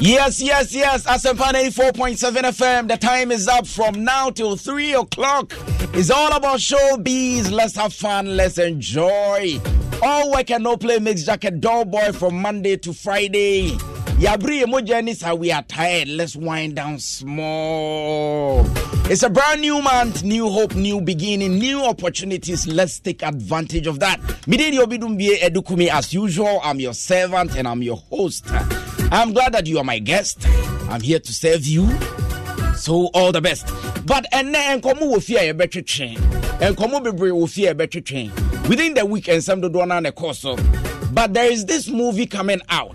Yes, yes, yes. Asempa 84.7 FM. The time is up from now till 3 o'clock. It's all about showbiz. Let's have fun. Let's enjoy. All work and no play makes Jack a dull boy from Monday to Friday. Yabri Emojanis, we are tired. Let's wind down small. It's a brand new month, new hope, new beginning, new opportunities. Let's take advantage of that. Edukumi, as usual. I'm your servant and I'm your host. I'm glad that you are my guest. I'm here to serve you. So all the best. But and then nkɔmɔ wɔ fie a better yɛbɛtwetwe nkɔmɔ bebree wɔ fie a yɛbɛtwetwe within the week nsɛm dodoɔ na ne kɔ so. But there is this movie coming out.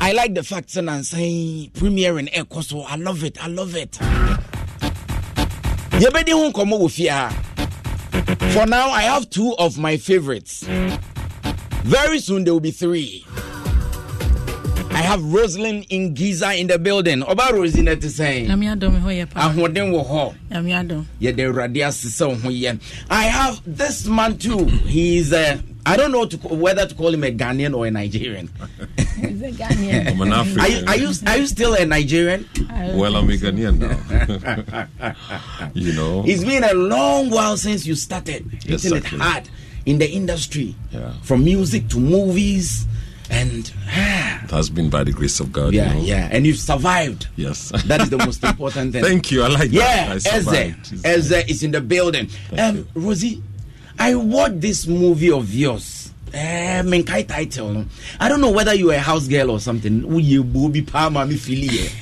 I like the fact that I'm saying premiering ɛkɔ so I love it. I love it. Fie for now I have two of my favorites. Very soon there will be three I have Roselyn Ngissah in the building. Oba Rosie net saying. Ahoɔden wɔ hɔ. Yɛde Awurade asesa wo ho yɛ. I have this man too. He's uh, I don't know to, whether to call him a Ghanaian or a Nigerian. He's a Ghanaian. I'm an African. Are you, are you are you still a Nigerian? Well, I'm a Ghanaian now. you know. It's been a long while since you started Yes, hitting it hard in the industry. Yeah. From music to movies and It has been by the grace of God. yeah, you know. yeah. And you've survived. Yes. That is the most important thing. Thank you. I like Yeah, that. I Eze. It's- Eze is in the building. Um, Rosie, I watched this movie of yours. Eh, menkai title. I don't know whether you are a house girl or something. Uye bobi pa mami fili ye.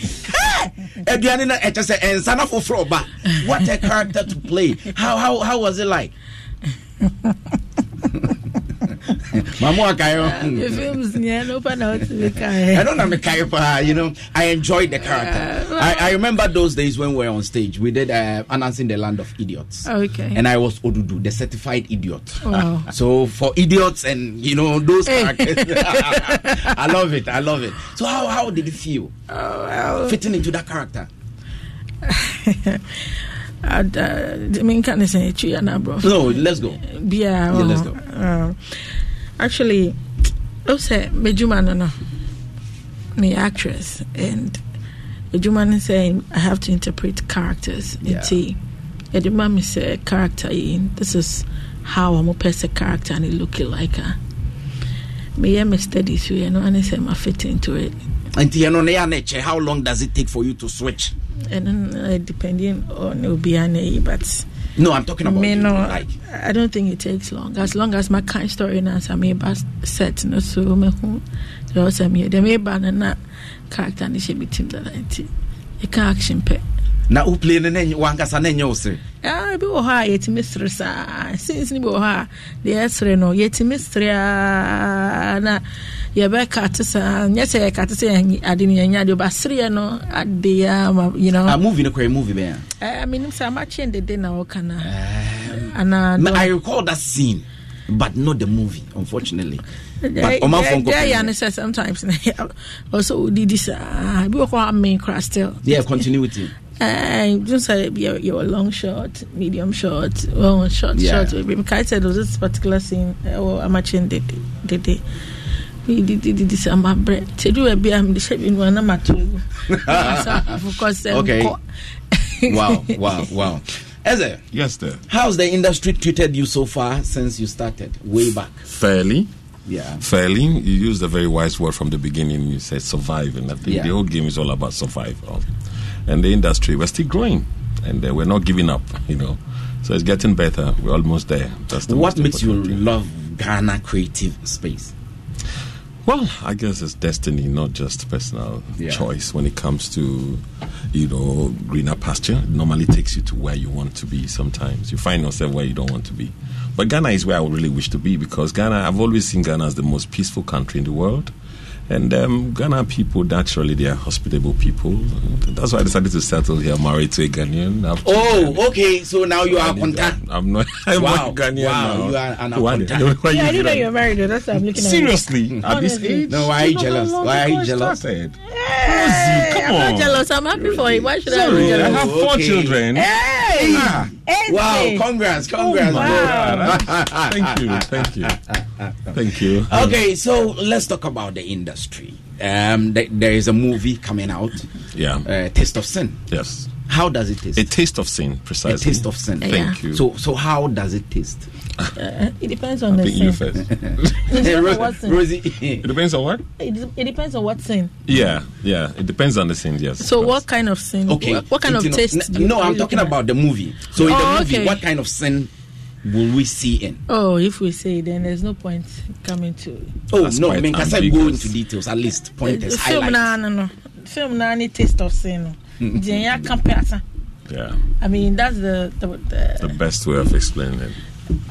Eh, aduane na ɛkyɛ sɛ ɛnsa na foforɔ ba. What a character to play. How how how was it like? Mamu akayo. The films, yeah, no fun out to be I don't know Mikayo pa, you know. I enjoyed the character. I, I remember those days when we were on stage. We did uh, announcing the land of idiots. Okay. And I was Odudu, the certified idiot. Wow. So for idiots and you know those characters, I love it. I love it. So how how did it feel Oh, well. fitting into that character? I'd, uh, I mean, can I say it? Yeah, nah, bro. No, let's go. Yeah, Yeah, let's go. uh, actually, I say Bejuma no no, me actress and Bejuma is saying I have to interpret characters. Yeah. Yeah. And the mom say character in this is how I'm a person character and it look like her. Me yeah, me study so you know, and I say I fit into it. And you know, how long does it take for you to switch? And then uh, depending on Obiane, but No, I'm talking about me no, like I don't think it takes long. As long as my kind story na sa me ba set no so me hu the also me the me ba na na character ni she be team that I You can action pe. na who play ne wankasa na nyɛ wo sere. Ah, bi wɔ hɔ a yɛtumi sere saa since ni bi wɔ hɔ a deɛ ɛsere no yɛtumi sere a na yɛbɛka te saa nyɛ sɛ yɛka te sɛ ade no yɛnya ɔbasereɛ no adeɛ ama you know A movie no kɔ movie bɛn a. Menim sɛ amakye dede na wɔka no anaa I recall that scene, but not the movie, unfortunately. But Oman Fonko. yeah, yeah, sometimes also did this uh bi wɔ hɔ a main crash still Yeah, continuity. uh just say you you long shot medium shot well short Yeah. short baby kai said was this particular scene or amachin did did did we did did this am bread to do a be am the shape in one amatu of course um, Okay. co- Wow, wow, wow. Eze, Yes, there. how's the industry treated you so far since you started way back? Fairly. Yeah. Failing, you used a very wise word from the beginning. You said surviving. I think Yeah. the whole game is all about survival. And the industry, we're still growing, and uh, we're not giving up. You know, so it's getting better. We're almost there. That's the What makes you thing. love Ghana creative space? Well, I guess it's destiny, not just personal Yeah. choice. When it comes to, you know, greener pasture, it normally takes you to where you want to be. Sometimes you find yourself where you don't want to be. But Ghana is where I really wish to be because Ghana, I've always seen Ghana as the most peaceful country in the world. And um, Ghana people, naturally, they are hospitable people. That's why I decided to settle here, married to a Ghanaian. I have two Oh, okay. So now you are contact. I'm not. I'm Wow, not Ghanaian wow, now. you are an contact. why Yeah, I you didn't know feel you were married. That's why I'm looking at you. Seriously, at this age? No, why are you jealous? Why are you jealous? started. Hey, Come I'm not jealous. I'm happy for you. Why should I be Sorry, I have four okay. children. Hey! Ah. Hey, Wow, congrats, congrats, my bro. God. thank you, thank you, thank you. Okay, so let's talk about the industry. Um, th- there is a movie coming out, Yeah. uh, Taste of Sin. Yes. How does it taste? A taste of sin, precisely. A taste of sin. Thank Yeah. you. So, so how does it taste? Uh, it depends on I the think you first. It depends what sin. Rosie, It depends on what? It, it depends on what sin. Yeah, yeah. It depends on the sin. Yes. So, what kind of sin? okay. What, what kind of taste? No, do no are I'm you talking looking about the movie. So in the Oh, movie, okay. what kind of sin will we see in? Oh, if we say, then there's no point coming to. Oh That's no, I quite mean, can I go into details at least? Pointers, The film na highlights. no no. Film na ni taste of sin. no. Deɛ yɛn aka. Yeah, I mean, that's the the, the the best way of explaining it.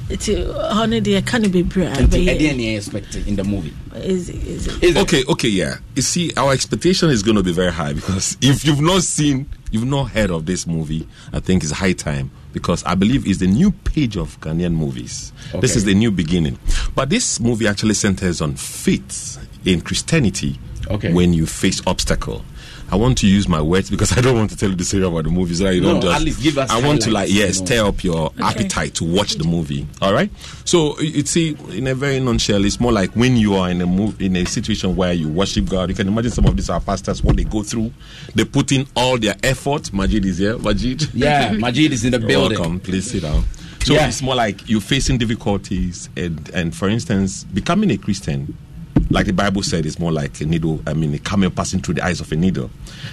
It's honey deɛ ka no bebree a Nti, ɛbɛyɛ- ɛdeɛn ne yɛ expect in the movie? is is Is it? Okay, okay, yeah. You see, our expectation is going to be very high because if you've not seen, you've not heard of this movie, I think it's high time because I believe it's the new page of Ghanaian movies. This is the new beginning. But this movie actually centers on faith in Christianity Okay. when you face obstacle. I want to use my words because I don't want to tell you the story about the movie so that you No, don't just. at least give us I want to like yes, you know. stir up your appetite to watch the movie. All right. So you you see, in a very nutshell, it's more like when you are in a move in a situation where you worship God. You can imagine some of these are pastors what they go through. They put in all their effort. Majid is here. Majid. Yeah, Majid is in the You're building. welcome. Please sit down. So Yeah. it's more like you're facing difficulties, and and for instance, becoming a Christian, like the Bible said, it's more like a needle. I mean, a camel passing through the eyes of a needle.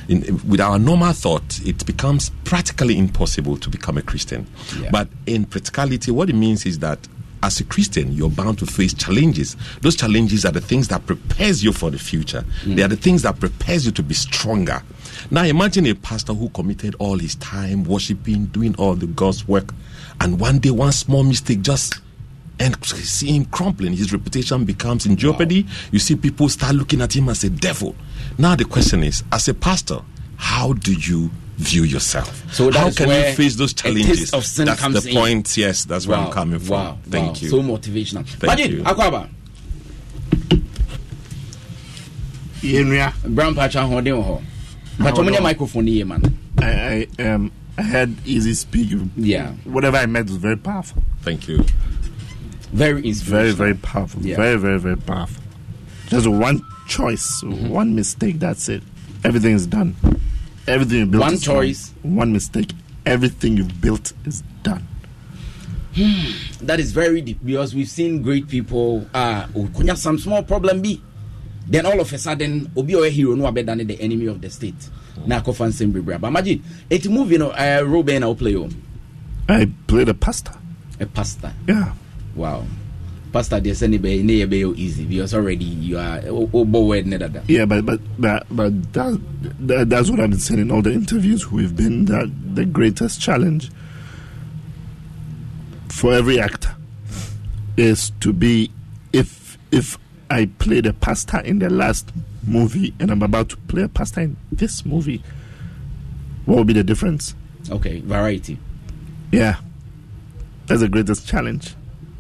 In, with our normal thought, it becomes practically impossible to become a Christian. Yeah. But in practicality, what it means is that as a Christian, you're bound to face challenges. Those challenges are the things that prepares you for the future. They are the things that prepares you to be stronger. Now imagine a pastor who committed all his time worshiping, doing all the God's work, and one day one small mistake just and see him crumbling. His reputation becomes in jeopardy. You see people start looking at him as a devil. Now the question is, as a pastor, how do you view yourself? So that how is can you face those challenges? taste of sin that's comes the in. point. Yes, that's where I'm coming from. Wow, Thank wow. you. So motivational. Thank Majid, you. Akwaba, Brown Patch ahoɔden wɔ hɔ. But Ahoɔden. wɔn microphone yie man. I, I um I had easy speak. Yeah. Whatever I met was very powerful. Thank you. Very Very, very powerful. Yeah. Very, very, very powerful. Just one choice, Mm-hmm. one mistake, that's it. Everything is done. Everything you built One is done. choice. One mistake. Everything you've built is done. That is very deep because we've seen great people. Ah, uh, kunya some small problem be. Then all of a sudden, obi or hero no better than the enemy of the state. Na akɔfa nsɛm bebree aba. Majid, eti movie no, uh, role bɛn na o play o, I played a pastor. a pastor. Yeah. Wow. Pastor, they send it be ne yɛ bɛyɛ easy because already you are o o word. Yeah, but but but, but that, that that's what I've been saying in all the interviews we've been that the greatest challenge for every actor is to be if if I played a pastor in the last movie and I'm about to play a pastor in this movie, what will be the difference? Okay, variety. Yeah, that's the greatest challenge.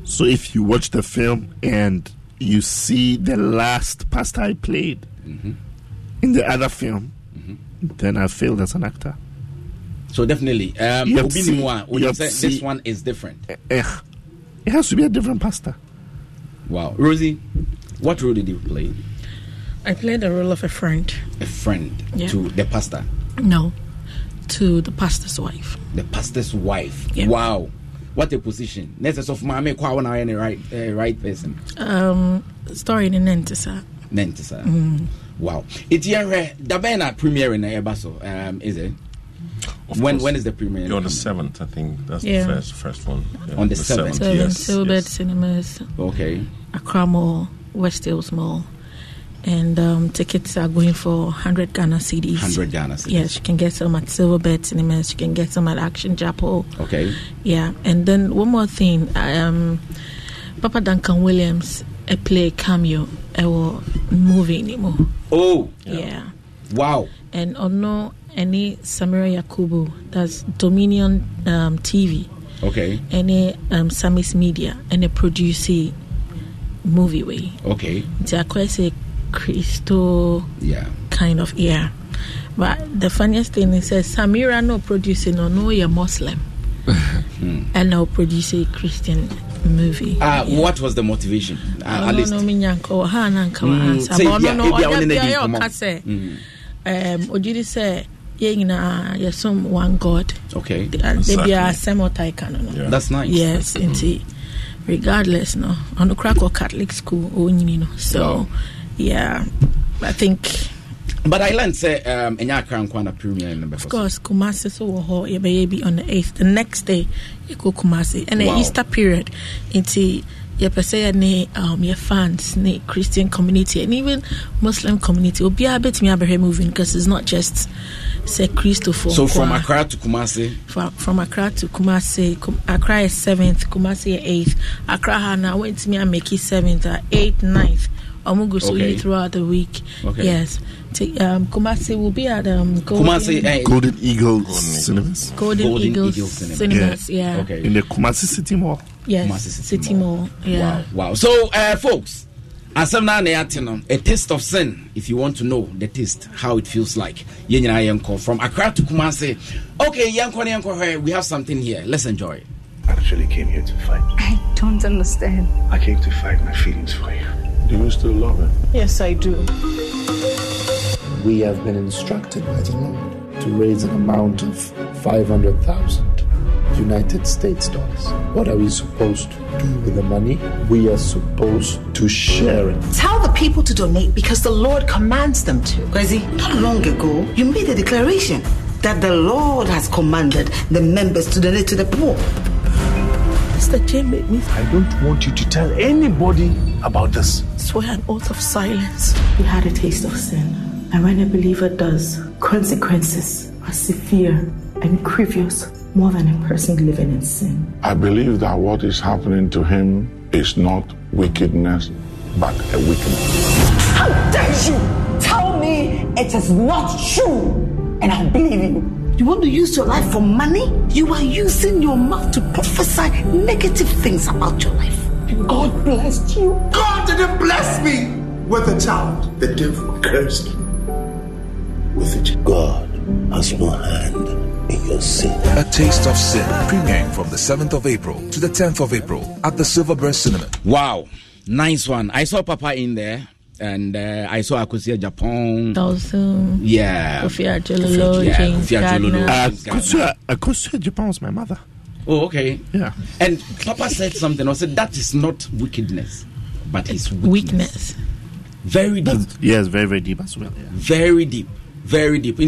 So if you watch the film and you see the last pastor I played in the other film, then I failed as an actor. So definitely, um, You have obi to see- mu when you you have say to see- this one is different. Eh, it has to be a different pastor. Wow, Rosie, what role did you play? I played the role of a friend. A friend Yeah. to the pastor, No, to the pastor's wife. the pastor's wife. Yeah. Wow, what a position next of maame kɔ a wɔn ayɛ ne right uh, right person um, story ne nɛ nte saa ne nte saa wow eti yɛn hwɛ dabɛn na premiere na ɛba so um, is it Of when course. when is the premiere You're on the seventh, I think. That's Yeah. the first first one. Yeah, On the seventh. seven yes, Silverbird yes. cinemas okay accra mall west hills mall and um, tickets are going for 100 ghana cds 100 Ghana cedis. yes you can get some at Silverbird cinemas you can get some at action chapel okay Yeah, and then one more thing. Um, Papa Duncan Williams a play cameo a movie mu. oh Yeah. wow And ɔno any Samira Yakubu that's Dominion um, TV okay Any um, Samis Media ɛne produce movie way. okay Nti sɛ Christo yeah. kind of yeah. But the funniest thing is that Samira no producing or no you're Muslim. Hmm. and now produce a Christian movie. ah what was the motivation? Uh, at ɔno least. no menya nka wɔ ha na nka wɔ ansa hmm. say, but ɔno yeah, no ebi a wo ne ɔda no di biara nkɔmmɔ. ɔka sɛ ɔgye di sɛ yɛn nyinaa yɛsom one god. Okay. De de biara asɛm ɔtae ka no no. Yeah. that's nice. Yes hmm. nti regardless no. Ɔno kora kɔ catholic school ɔnyini no so Wow yeah, I think. But I learned say um enya kwana nkwa premier in the Of course, Kumasi so wo ho ye be on the 8th. The next day you go Kumasi and the Easter period into yɛpɛ sɛ yɛne um, your fans ne christian community and even muslim community obiara bɛtumi abɛhwɛ moving because it's not just say christopher so from accra to Kumasi. from, from accra to Kumasi. Accra is 7th Kumasi is 8th accra ha na wɔntumi amaki 7th a uh, 8th 9th Omo Gusu okay. throughout the week. Okay. Yes. To, um, Kumasi will be at um, Golden, Kumasi, uh, Golden Eagles Cinemas. Golden, Golden Cinemas. Cinemas. Yeah. yeah. Okay. In the Kumasi City Mall. Yes. Kumasi City, City Mall. Mall. Yeah. Wow. Wow. So, uh, folks. asɛm no anayɛate no a taste of sin if you want to know the taste how it feels like yeni nyinaa yɛnkɔ from accra to Kumasi. okay yɛnkɔ ne yɛnkɔ hɔ we have something here let's enjoy I actually came here to fight i don't understand i came to fight my feelings for you do you still love her? Yes, I do. We have been instructed by the Lord to raise an amount of 500,000 United States dollars. What are we supposed to do with the money? We are supposed to share it. Tell the people to donate because the Lord commands them to. Kwesi, not long ago, you made a declaration that the Lord has commanded the members to donate to the poor. Mr. J made me I don't want you to tell anybody about this. swear an oath of silence. We had a taste of sin. And when a believer does, consequences are severe and grievous more than a person living in sin. I believe that what is happening to him is not wickedness, but a weakness. How dare you tell me it is not true? And I believe you. You want to use your life for money? You are using your mouth to prophesy negative things about your life. God blessed you. God didn't bless me with a child. The devil cursed me with a child. God has no hand in your sin. A Taste of Sin, premiering from the 7th of April to the 10th of April at the Silverbird Cinema. wow nice one i saw papa in there and uh, i saw Akosua Japan Dawson, yeah Kofi Adjorlolo, Yeah, James Kofi Adjorlolo. Gardner. James Gardner. Akosua, Akosua Japan was my mother. oh okay Yeah. and papa said something i said that is not wickedness but it's weakness, Weakness. very deep Yes, very, very deep as well. Yeah. very deep very deep. Ne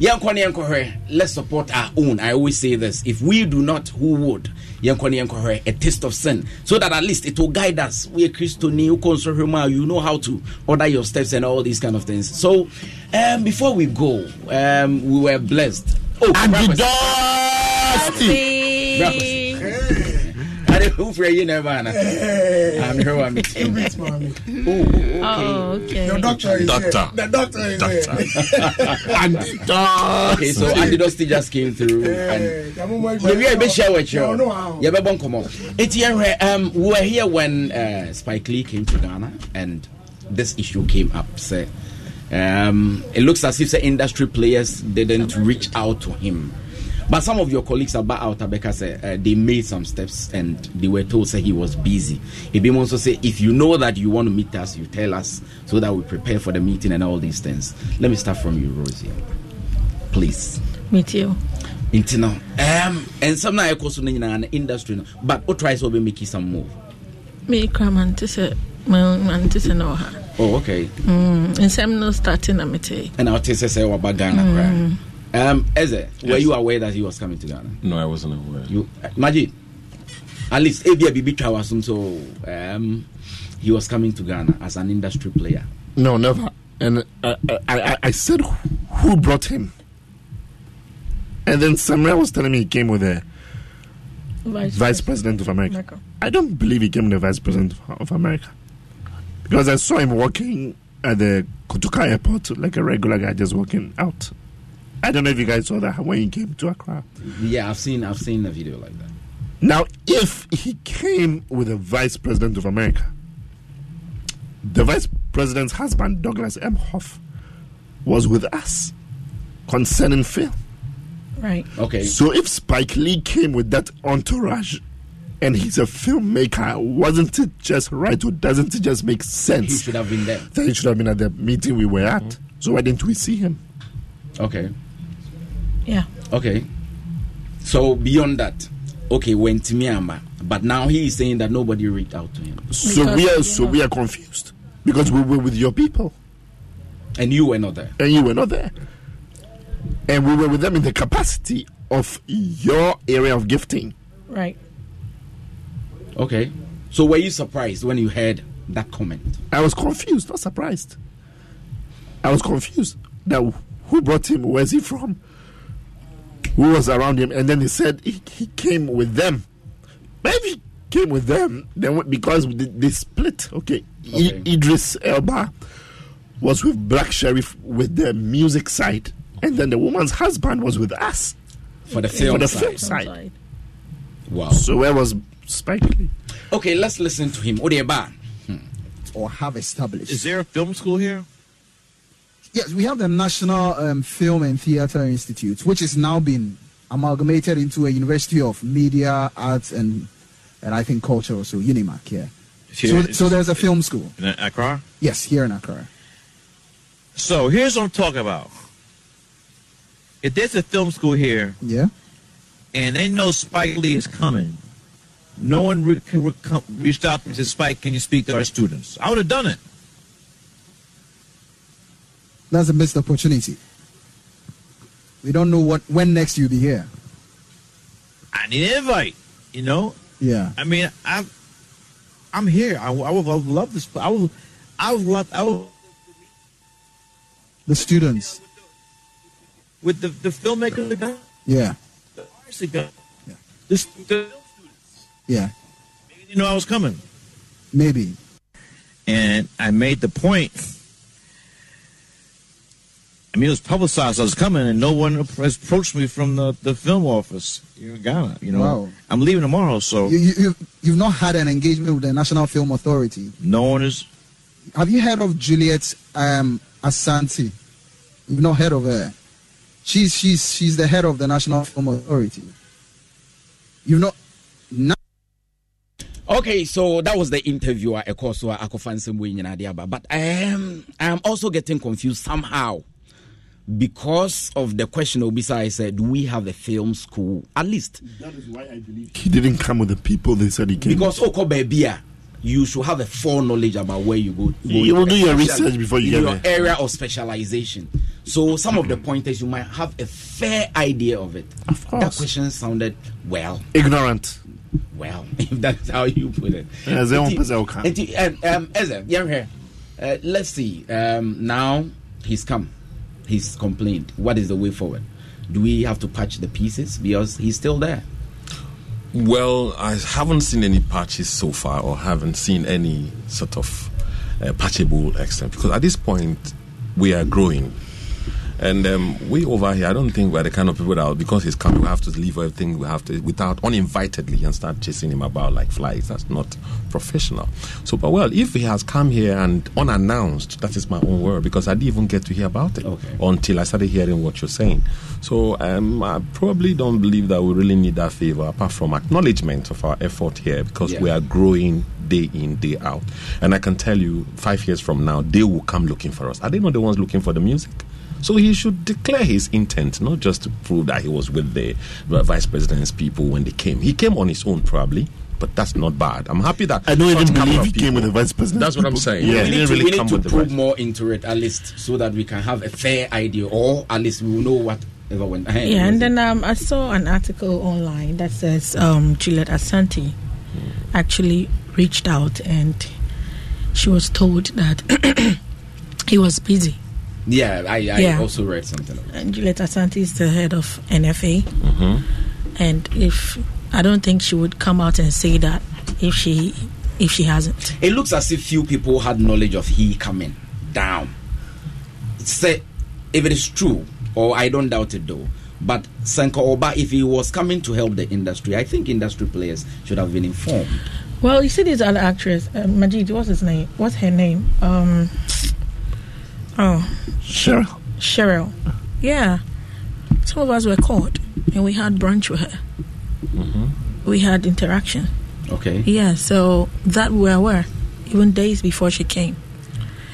yɛnkɔhwɛ let's support our own. I always say this if we do not who would? Yɛnkɔ ne yɛnkɔhwɛ a taste of sin. So that at least it will guide us. We are christoni wokɔ nsɔhwɛ mu a you know how to order your steps and all these kind of things. So um, before we go um, we were blessed. Oh Happy. wofrɛ yi na ɛma ana amehwɛ wa me tim oh okay. Oh, okay. Your doctor is Doctor. here. The doctor is Doctor. here. okay so Andy Adidas just came through and yɛwie a yɛbɛhyia wɔ akyirɛ yɛbɛbɔ nkɔmmɔ ɛnti yɛhwɛ um, we were here when uh, spike lee came to ghana and this issue came up sɛ um, it looks as if the industry players didn't reach out to him but some of your colleagues about out Abeka say uh, they made some steps and they were told say he was busy. Ibim also say if you know that you want to meet us, you tell us so that we prepare for the meeting and all these things. Let me start from you, Rosie. Please. Me too. nti no um, nsɛm no a ɛkɔ so no nyinaa no industry no but wo try sɛ wobɛmaki some move me kora mante sɛ ma- mante na wɔ ha oh, okay Mm, nsɛm no starte na metee ɛna wote sɛ sɛ waba ghana Mm. Koraa um, Eze, were you aware that he was coming to Ghana? No, I wasn't aware. You imagine, at least Abia Bibi Chawasum, so um, he was coming to Ghana as an industry player. No, never. And uh, I, I, I said, who brought him? And then Samuel was telling me he came with a Vice, vice president of America. America. I don't believe he came with a vice president of, of America. Because I saw him walking at the Kotoka airport like a regular guy just walking out. I don't know if you guys saw that when he came to Accra. Yeah, I've seen I've seen a video like that. Now, if he came with the vice president of America, the vice president's husband, Douglas Emhoff, was with us concerning film. Right. Okay. So if Spike Lee came with that entourage and he's a filmmaker, wasn't it just right or doesn't it just make sense? He should have been there. That he should have been at the meeting we were at. Mm-hmm. So why didn't we see him? Okay. Yeah. Okay. So beyond that, okay, went to Myanmar, but now he is saying that nobody reached out to him, So we are so we are confused because we were with your people and you were not there. and you were not there, and we were with them in the capacity of your area of gifting. Right. Okay. So were you surprised when you heard that comment? I was confused, not surprised. I was confused. That who brought him? Where's he from? Who was around him? And then he said he, he came with them. Maybe he came with them. Then because they, they split. Okay. I- Idris Elba was with Black Sherif with the music side, and then the woman's husband was with us For the film for the side. film side. Wow. So where was Spike Lee? Okay, let's listen to him. Odeba. Hmm. or have established. Is there a film school here? Yes, we have the National um, Film and Theatre Institute, which is now been amalgamated into a University of Media, Arts, and and I think Culture also, UniMAC. Yeah. Here, So, so there's a film school. in Accra. Yes, here in Accra. So here's what I'm talking about. If there's a film school here, yeah, and they know Spike Lee is coming, no one re- re- reached out and said, "Spike, can you speak to our students?" I would have done it. That's a missed opportunity. We don't know what when next you'll be here. I need an invite. You know, Yeah. I mean, I, I'm here. I, I would, I would love this. I would, I would love. I would The students. with the the filmmaker, Yeah. the artist. This, the, students. Yeah. you know, I was coming. Maybe. and I made the point. I mean, it was publicized I was coming, and no one has approached me from the, the film office here in Ghana. You know, Wow. I'm leaving tomorrow, so You, you, you've, you've not had an engagement with the National Film Authority. no one is. Have you heard of Juliet um, Asante? You've not heard of her. She's she's she's the head of the National Film Authority. You've not. No, Okay, so that was the interviewer, of Ekoso Akofansem Winyinadiaba. But I am I am also getting confused somehow because of the question Obisa I said, do we have a film school? At least That is why I believe he didn't come with the people they said he came. because Oko Bebia, you should have a foreknowledge about where you go. go You will do your research before you in get your there. area of specialization. So some of the pointers you might have a fair idea of it. Of course. That question sounded well. Ignorant. Well, if that's how you put it. Yeah, they won't Enti- pass the um, um, Eze, yeah, here. Uh, let's see. Um, now he's come. He's complained. What is the way forward? Do we have to patch the pieces because he's still there? Well, I haven't seen any patches so far, or haven't seen any sort of uh, patchable extent. Because at this point, we are growing, and um, we over here, I don't think we're the kind of people that because he's coming, we have to leave everything we have to without uninvitedly and start chasing him about like flies. That's not professional. So, but well, if he has come here and unannounced, that is my own word because I didn't even get to hear about it until I started hearing what you're saying. So, um, I probably don't believe that we really need that favor apart from acknowledgement of our effort here because Yeah. we are growing day in, day out. And I can tell you, five years from now, they will come looking for us. Are they not the ones looking for the music? So he should declare his intent, not just to prove that he was with the uh, vice president's people when they came. He came on his own, probably. But that's not bad. I'm happy that I don't even believe of he came with the vice president. That's what I'm saying. Yeah. He we need didn't to, really we need come to probe more into it at least so that we can have a fair idea or at least we will know whatever went ahead. Yeah, and then um, I saw an article online that says um, Juliet Asante actually reached out and she was told that he was busy. Yeah, I, I Yeah. also read something. About And Juliet Asante is the head of NFA. Mm-hmm. And if I don't think she would come out and say that if she if she hasn't. it looks as if few people had knowledge of he coming down. Say, if it is true, or I don't doubt it though, but Sanko Oba, if he was coming to help the industry, I think industry players should have been informed. Well, you see this other actress, uh, Majid. What's his name? What's her name? Um. Oh, Cheryl. Cheryl. Yeah, some of us were caught, and we had brunch with her. Mm-hmm. We had interaction. Okay. Yeah, so that we were aware, even days before she came,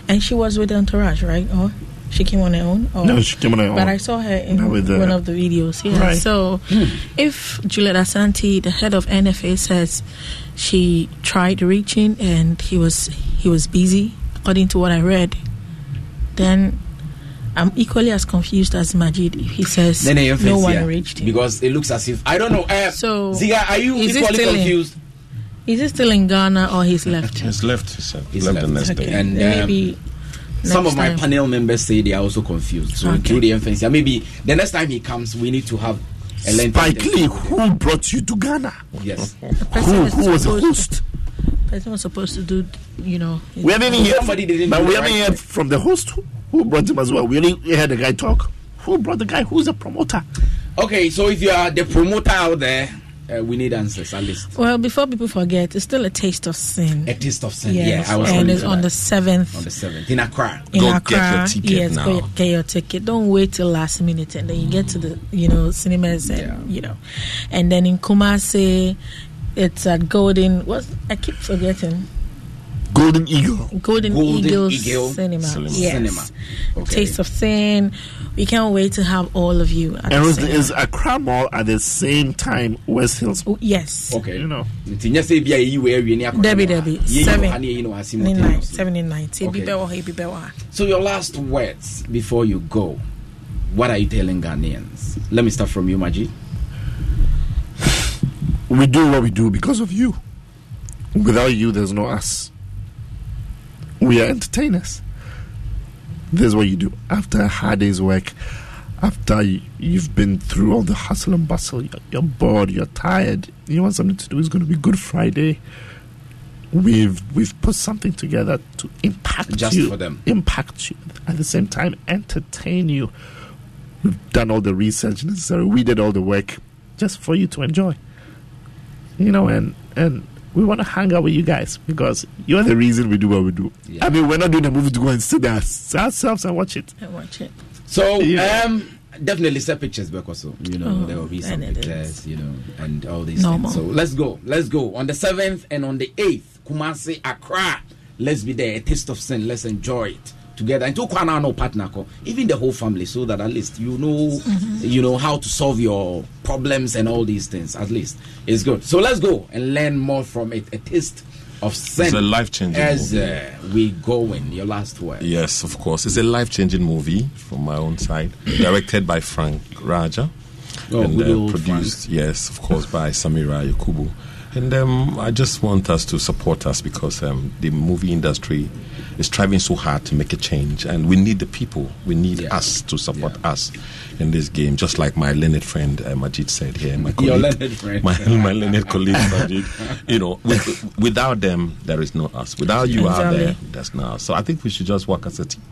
and she was with the Entourage, right? Or she came on her own? Or, No, she came on her own. But. I saw her in Not with the- one of the videos. Yeah. Right. So, if Juliet Asante, the head of NFA, says she tried reaching and he was he was busy, according to what I read, then I'm equally as confused as Majid if he says Then I no one yeah, reached him. because it looks as if I don't know. Uh, So, Ziga, are you is he equally still in- confused? Is he still in Ghana or he's left? He's left. He's, uh, He's left, the next Okay. day. And um, maybe some next of my panel members say they are also confused. So Okay. through the inference, yeah, maybe the next time he comes, we need to have a lengthy Spike Lee, interview who brought you to Ghana? Yes. Who, was who was the supposed- host? Person was supposed to do, you know. We haven't even heard, Somebody didn't but we haven't right heard from the host who, who brought him as well. We only heard the guy talk. Who brought the guy? Who's the promoter? Okay, so if you are the promoter out there, uh, we need answers at least. Well, before people forget, it's still a taste of sin. A taste of sin. Yes, Yeah, I was and it's on that. the seventh on the seventh in Accra. in Go Accra. get your ticket yes, now. go get your ticket. Don't wait till last minute, and then you get to the you know cinemas and Yeah. you know, and then in Kumasi, it's at Golden. What I keep forgetting. Golden Eagle. Golden, Golden Eagle, Eagle Cinema. Cinema. Yes. Cinema. Okay. Taste of Sin. We can't wait to have all of you. At And the was, same is Accra Mall at the same time West Hills? Oh, yes. Okay. You know. Nti nyɛ sɛ bia yɛyi wei awie ne akɔ Debbie, hɔ a, Debbie. yɛyi wɔ Seven. ha ne yɛyi no wɔ ha Seventy nine. simultaneously. Seventy nine. Ebi Okay. bɛ wɔ ha, ebi bɛ wɔ ha. So your last words before you go. What are you telling Ghanaians? Let me start from you, Maji. We do what we do because of you. Without you, there's no us. We are entertainers. This is what you do. After a hard day's work, after you- you've been through all the hustle and bustle, you're, you're bored, you're tired, you want something to do, it's going to be Good Friday. We've we've put something together to impact Just you, for them. impact you, at the same time entertain you. We've done all the research necessary. We did all the work just for you to enjoy you know, and and we want to hang out with you guys because you're the reason we do what we do. I mean, we're not doing a movie to go and sit there ourselves and watch it. I watch it. So Yeah. um definitely set pictures back also. You know, Oh, there will be some and pictures, you know, and all these Normal. things. So let's go. Let's go. On the seventh and on the eighth, Kumasi Accra. Let's be there. A taste of sin. Let's enjoy it. Together and to Kwana no partner ko, even the whole family, so that at least you know, you know how to solve your problems and all these things. At least it's good. So let's go and learn more from it. A taste of sin. It's a life-changing As movie. uh, we go in, your last word. Yes, of course. It's a life changing movie from my own side, directed by Frank Rajah. Oh, and uh, old produced, yes, of course, by Samira Yakubu. And um, I just want us to support us because um, the movie industry is striving so hard to make a change, and we need the people. We need us to support us in this game, just like my learned friend uh, Majid said here. My Your learned friend. My, my learned colleague Majid. You know, with, without them, there is no us. Without you out there, Exactly. there's no us. So I think we should just work as a team.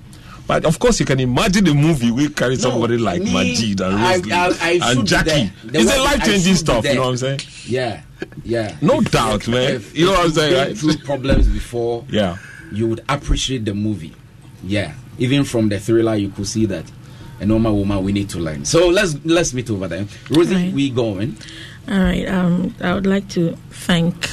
But of course, you can imagine the movie we carry somebody like me, Majid and I- I- I and Jackie. there. It's a life changing stuff, you know what I'm saying? Yeah, yeah. No If- doubt, if- man. if- You know what I'm saying, been right? Through problems before, Yeah. You would appreciate the movie. Yeah, even from the thriller, you could see that a normal woman we need to learn. So let's let's meet over there. Rosie, Right. we going. All right. Um, I would like to thank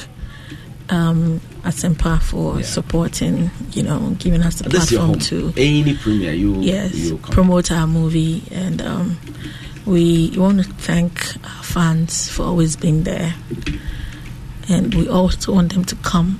um, Asempa for Yeah. supporting, you know, giving us the This platform to Any premiere, you yes you promote our movie, and um, we want to thank our fans for always being there, and we also want them to come.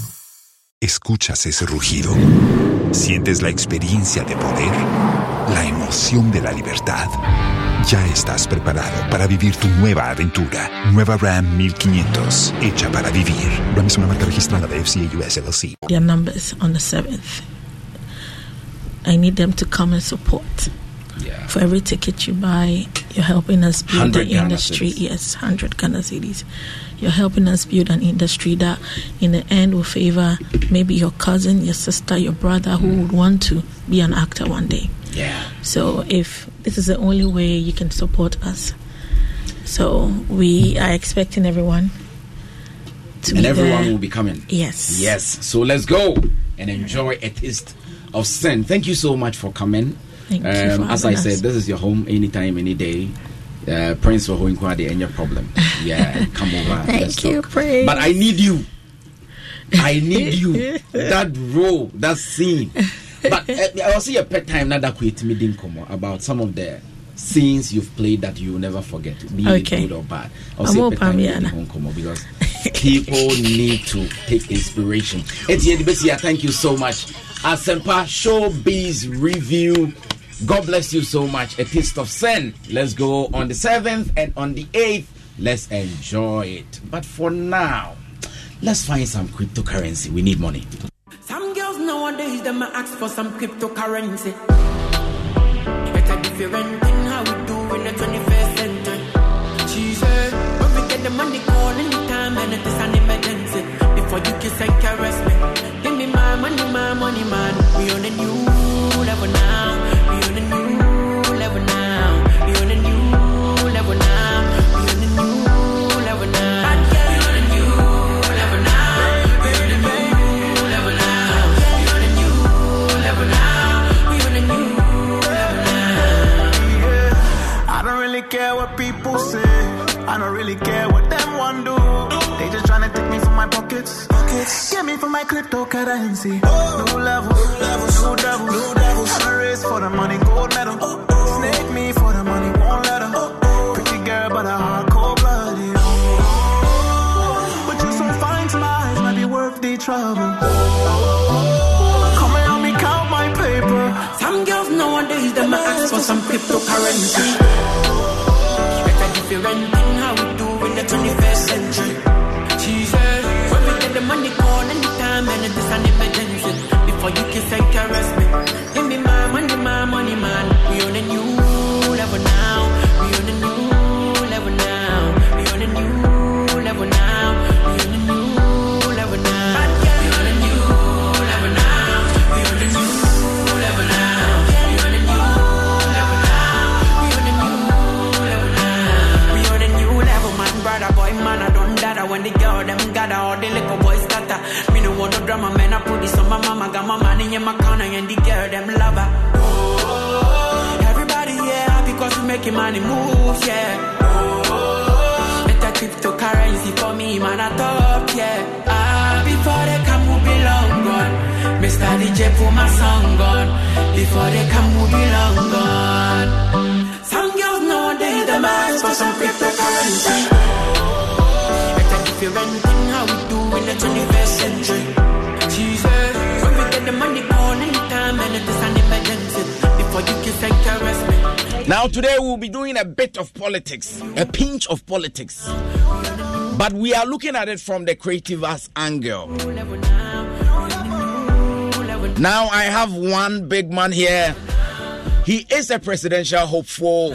¿Escuchas ese rugido? ¿Sientes la experiencia de poder? ¿La emoción de la libertad? Ya estás preparado para vivir tu nueva aventura. Nueva Ram 1500, hecha para vivir. Ram es una marca registrada de FCA US LLC. Their numbers on the seventh. I need them to come and support. Yeah. For every ticket you buy, you're helping us build 100 the industry. Yes, 100 Ghana cedis. You're helping us build an industry that, in the end, will favor maybe your cousin, your sister, your brother who would want to be an actor one day. Yeah. So, if this is the only way you can support us, so we are expecting everyone to and be everyone there. will be coming. Yes. Yes. So let's go and enjoy a taste of sin. Thank you so much for coming. Thank you for um, as I having said, this is your home anytime, any day. Uh, Prince for Hoinkwade, any problem. Yeah, come over. Thank you, talk. Prince. But I need you. I need you. that role, that scene. But uh, I see a pet time now that we meeting about some of the scenes you've played that you will never forget, be Okay. it good or bad. I'll I'm all pet time Pamiana. meeting Nkomo because people need to take inspiration. Etienne Besia, thank you so much. Asempa Showbiz Review. God bless you so much. A taste of sin. Let's go on the 7th and on the 8th. Let's enjoy it. But for now, let's find some cryptocurrency. We need money. Some girls nowadays them a ask for some cryptocurrency. A different thing how we do in the 21st century. She said, when we get the money call anytime and it is an emergency. Before you kiss and caress me, give me my money, my money, man. We on a new people say. I don't really care what them want do. They just tryna take me from my pockets. pockets. Get me from my cryptocurrency. Oh. New level, new level, new devil, new devil. I race for the money, gold medal. Oh, oh. Snake me for the money, won't let her. Pretty girl, but a hardcore blooded. But you so fine eyes, might be worth the trouble. Come and help me count my paper. Some girls nowadays them a ask for some cryptocurrency. It's thing how we do in the 21st century. She when we get the money call anytime and it is an emergency. Before you kiss and caress me, DJ my song on. Before they long gone. Some girls for some cryptocurrency. Different thing how we do in the 21st century. Said, when we get the money anytime and it is an emergency. Before you caress me. Now, today we'll be doing a bit of politics, a pinch of politics. But we are looking at it from the creative arts angle. Now I have one big man here. He is a presidential hopeful,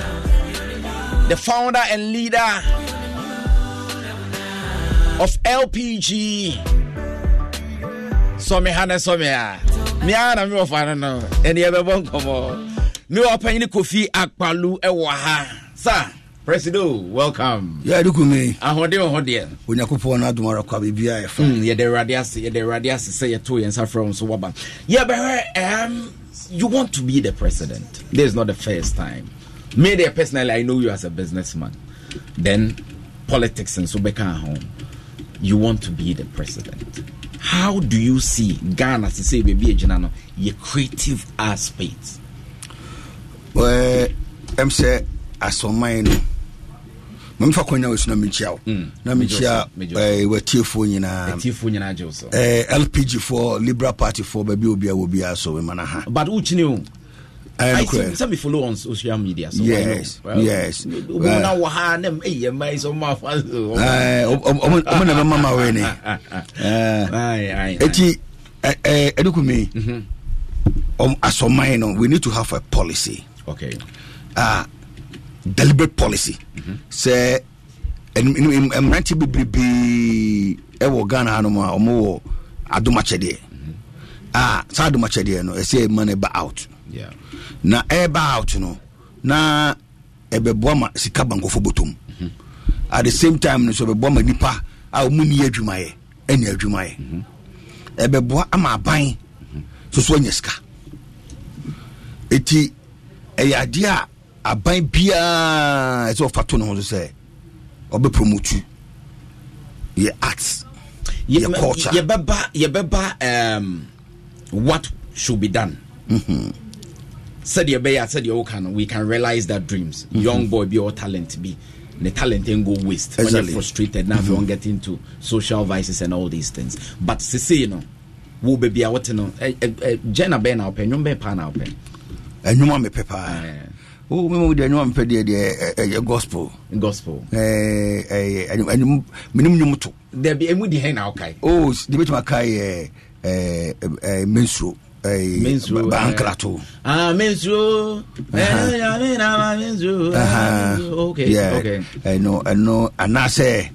the founder and leader of LPG. So me hana so me a. Me ana me of ano. Any other one come. Me Kofi Akpaloo ewa ha. Sir presido welcome. Yɛde kumi ahoɔden wɔ hɔ deɛ onyankopɔn no adom ara kwa biribiaa ɛfa Mm, yɛde awurade ase yɛde awurade ase sɛ yɛtoo yɛn nsa wo nso waba. Yɛbɛhwɛ um, you want to be the president. This is not the first time. Me there personally i know you as a businessman. Then politics nso bɛka ho. You want to be the president. How do you see ghana? Te sɛ baabi agyina no yɛ creative aspect ɛm sɛ asɔman no mamefa kwanya wɔ su na mekyia wo na mekyia watiefoɔ nyinaa lpg foɔ liberal party foɔ baabi obia wɔ biaa so wema no ha but eh, I follow on social media. Yes, yes. Omo na eh. wa ma fa. Eh omo omo na mama we no we need to have a policy. Okay. Ah uh, deliberate policy. Sɛ mmerante bebrebee ɛwɔ ghana ha nom a ɔmowɔ adomakyɛdeɛ. A saa adomakyɛdeɛ no ɛsɛ ɛma no ɛba out. Na ɛba out no na ɛbɛboa ma sika ba nkɔfo bɔtɔm. At the same time no so ɛbɛboa ma nipa a ɔmu ni adwumayɛ ɛne adwumayɛ. Ɛbɛboa ama aban so so anya sika. Ɛti ɛyɛ adeɛ a aban biaa ɛsɛ ɔfa to ne ho so sɛ ɔbɛpromotu yɛ arts yɛ culture. yɛbɛba yɛbɛba um, what should be done. Mhm. sɛdeɛ ɛbɛyɛ a sɛdeɛ woka no we can realize that dreams. Mhm. young boy bi ɔwɔ talent bi ne talent ain't go waste. When Exactly. you're frustrated now if you won't get into social vices and all these things. But sesei no wo baabi a wote no ɛ- ɛ- ɛ, gyɛ na bɛn na wopɛ nnwom bɛn paa na wopɛ ɛnwoma mepɛ paa wo mímu deɛ ɛnum mpɛ deɛ deɛ ɛyɛ gospel. gospel. ɛɛ ɛɛ ɛnum ɛnum nyom to. dɛbi emu di hɛn na ɔka yi. o de bɛ tuma ka yɛ ɛɛ ɛɛ mensuro. mensuro bankrato. ah mensuro. ɛɛ yami na ma mensuro. okay yeah. okay. ɛnu ɛnu anaasɛ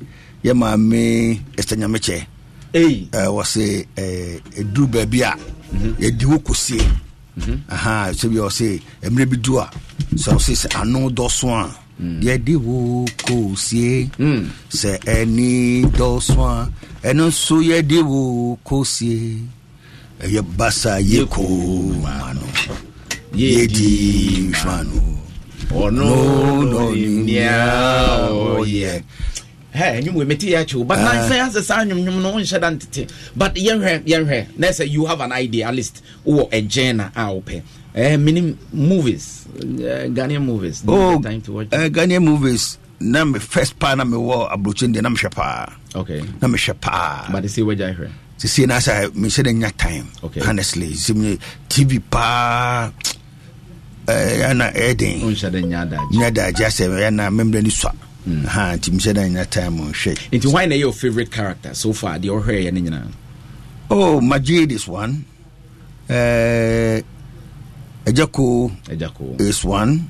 yɛ maa mi ɛsɛnyamɛkyɛ. ɛyi. ɛɛ wɔsi ɛɛ edu baabi a. yɛ di wo sɛ bi ɔse mmerɛ bi du a sɛ ɔse sɛ ano dɔso a yɛde wo kɔsie sɛ ɛni dɔso a ɛno nso yɛde wo kɔsie ɛyɛ basa yɛko ma no yɛdi hwa no ɔno no nea ɔyɛ Hey, nnwom wei mete yɛ akyew but na sɛ asɛ saa nnwomnwom no wonhyɛ da ntete but yɛnhwɛ yɛnhwɛ na sɛ you have an idea at least wowɔ ɛgyɛn a wopɛ eh, menim movies uh, ghanaian movies oh time to watch. uh, Ghanaian movies na me first paa na mewɔ aburokyi deɛ na mehwɛ paa okay. Na mehwɛ paa but sɛ wagya hwɛ sesie na sɛ mehyɛ dɛ nya time Okay. honestly. Sɛ me tv paa eh, ɛna ɛyɛ den wonhyɛ da nya daagye asɛ ɛna memmerɛ ni sua ha nti mehyɛ dɛ nya time nhwɛ nti why na your favorite character? So far deɛ ɔhwɛɛyɛ no nyinaa. Oh majid is one. Uh, Ejako Ejako is one.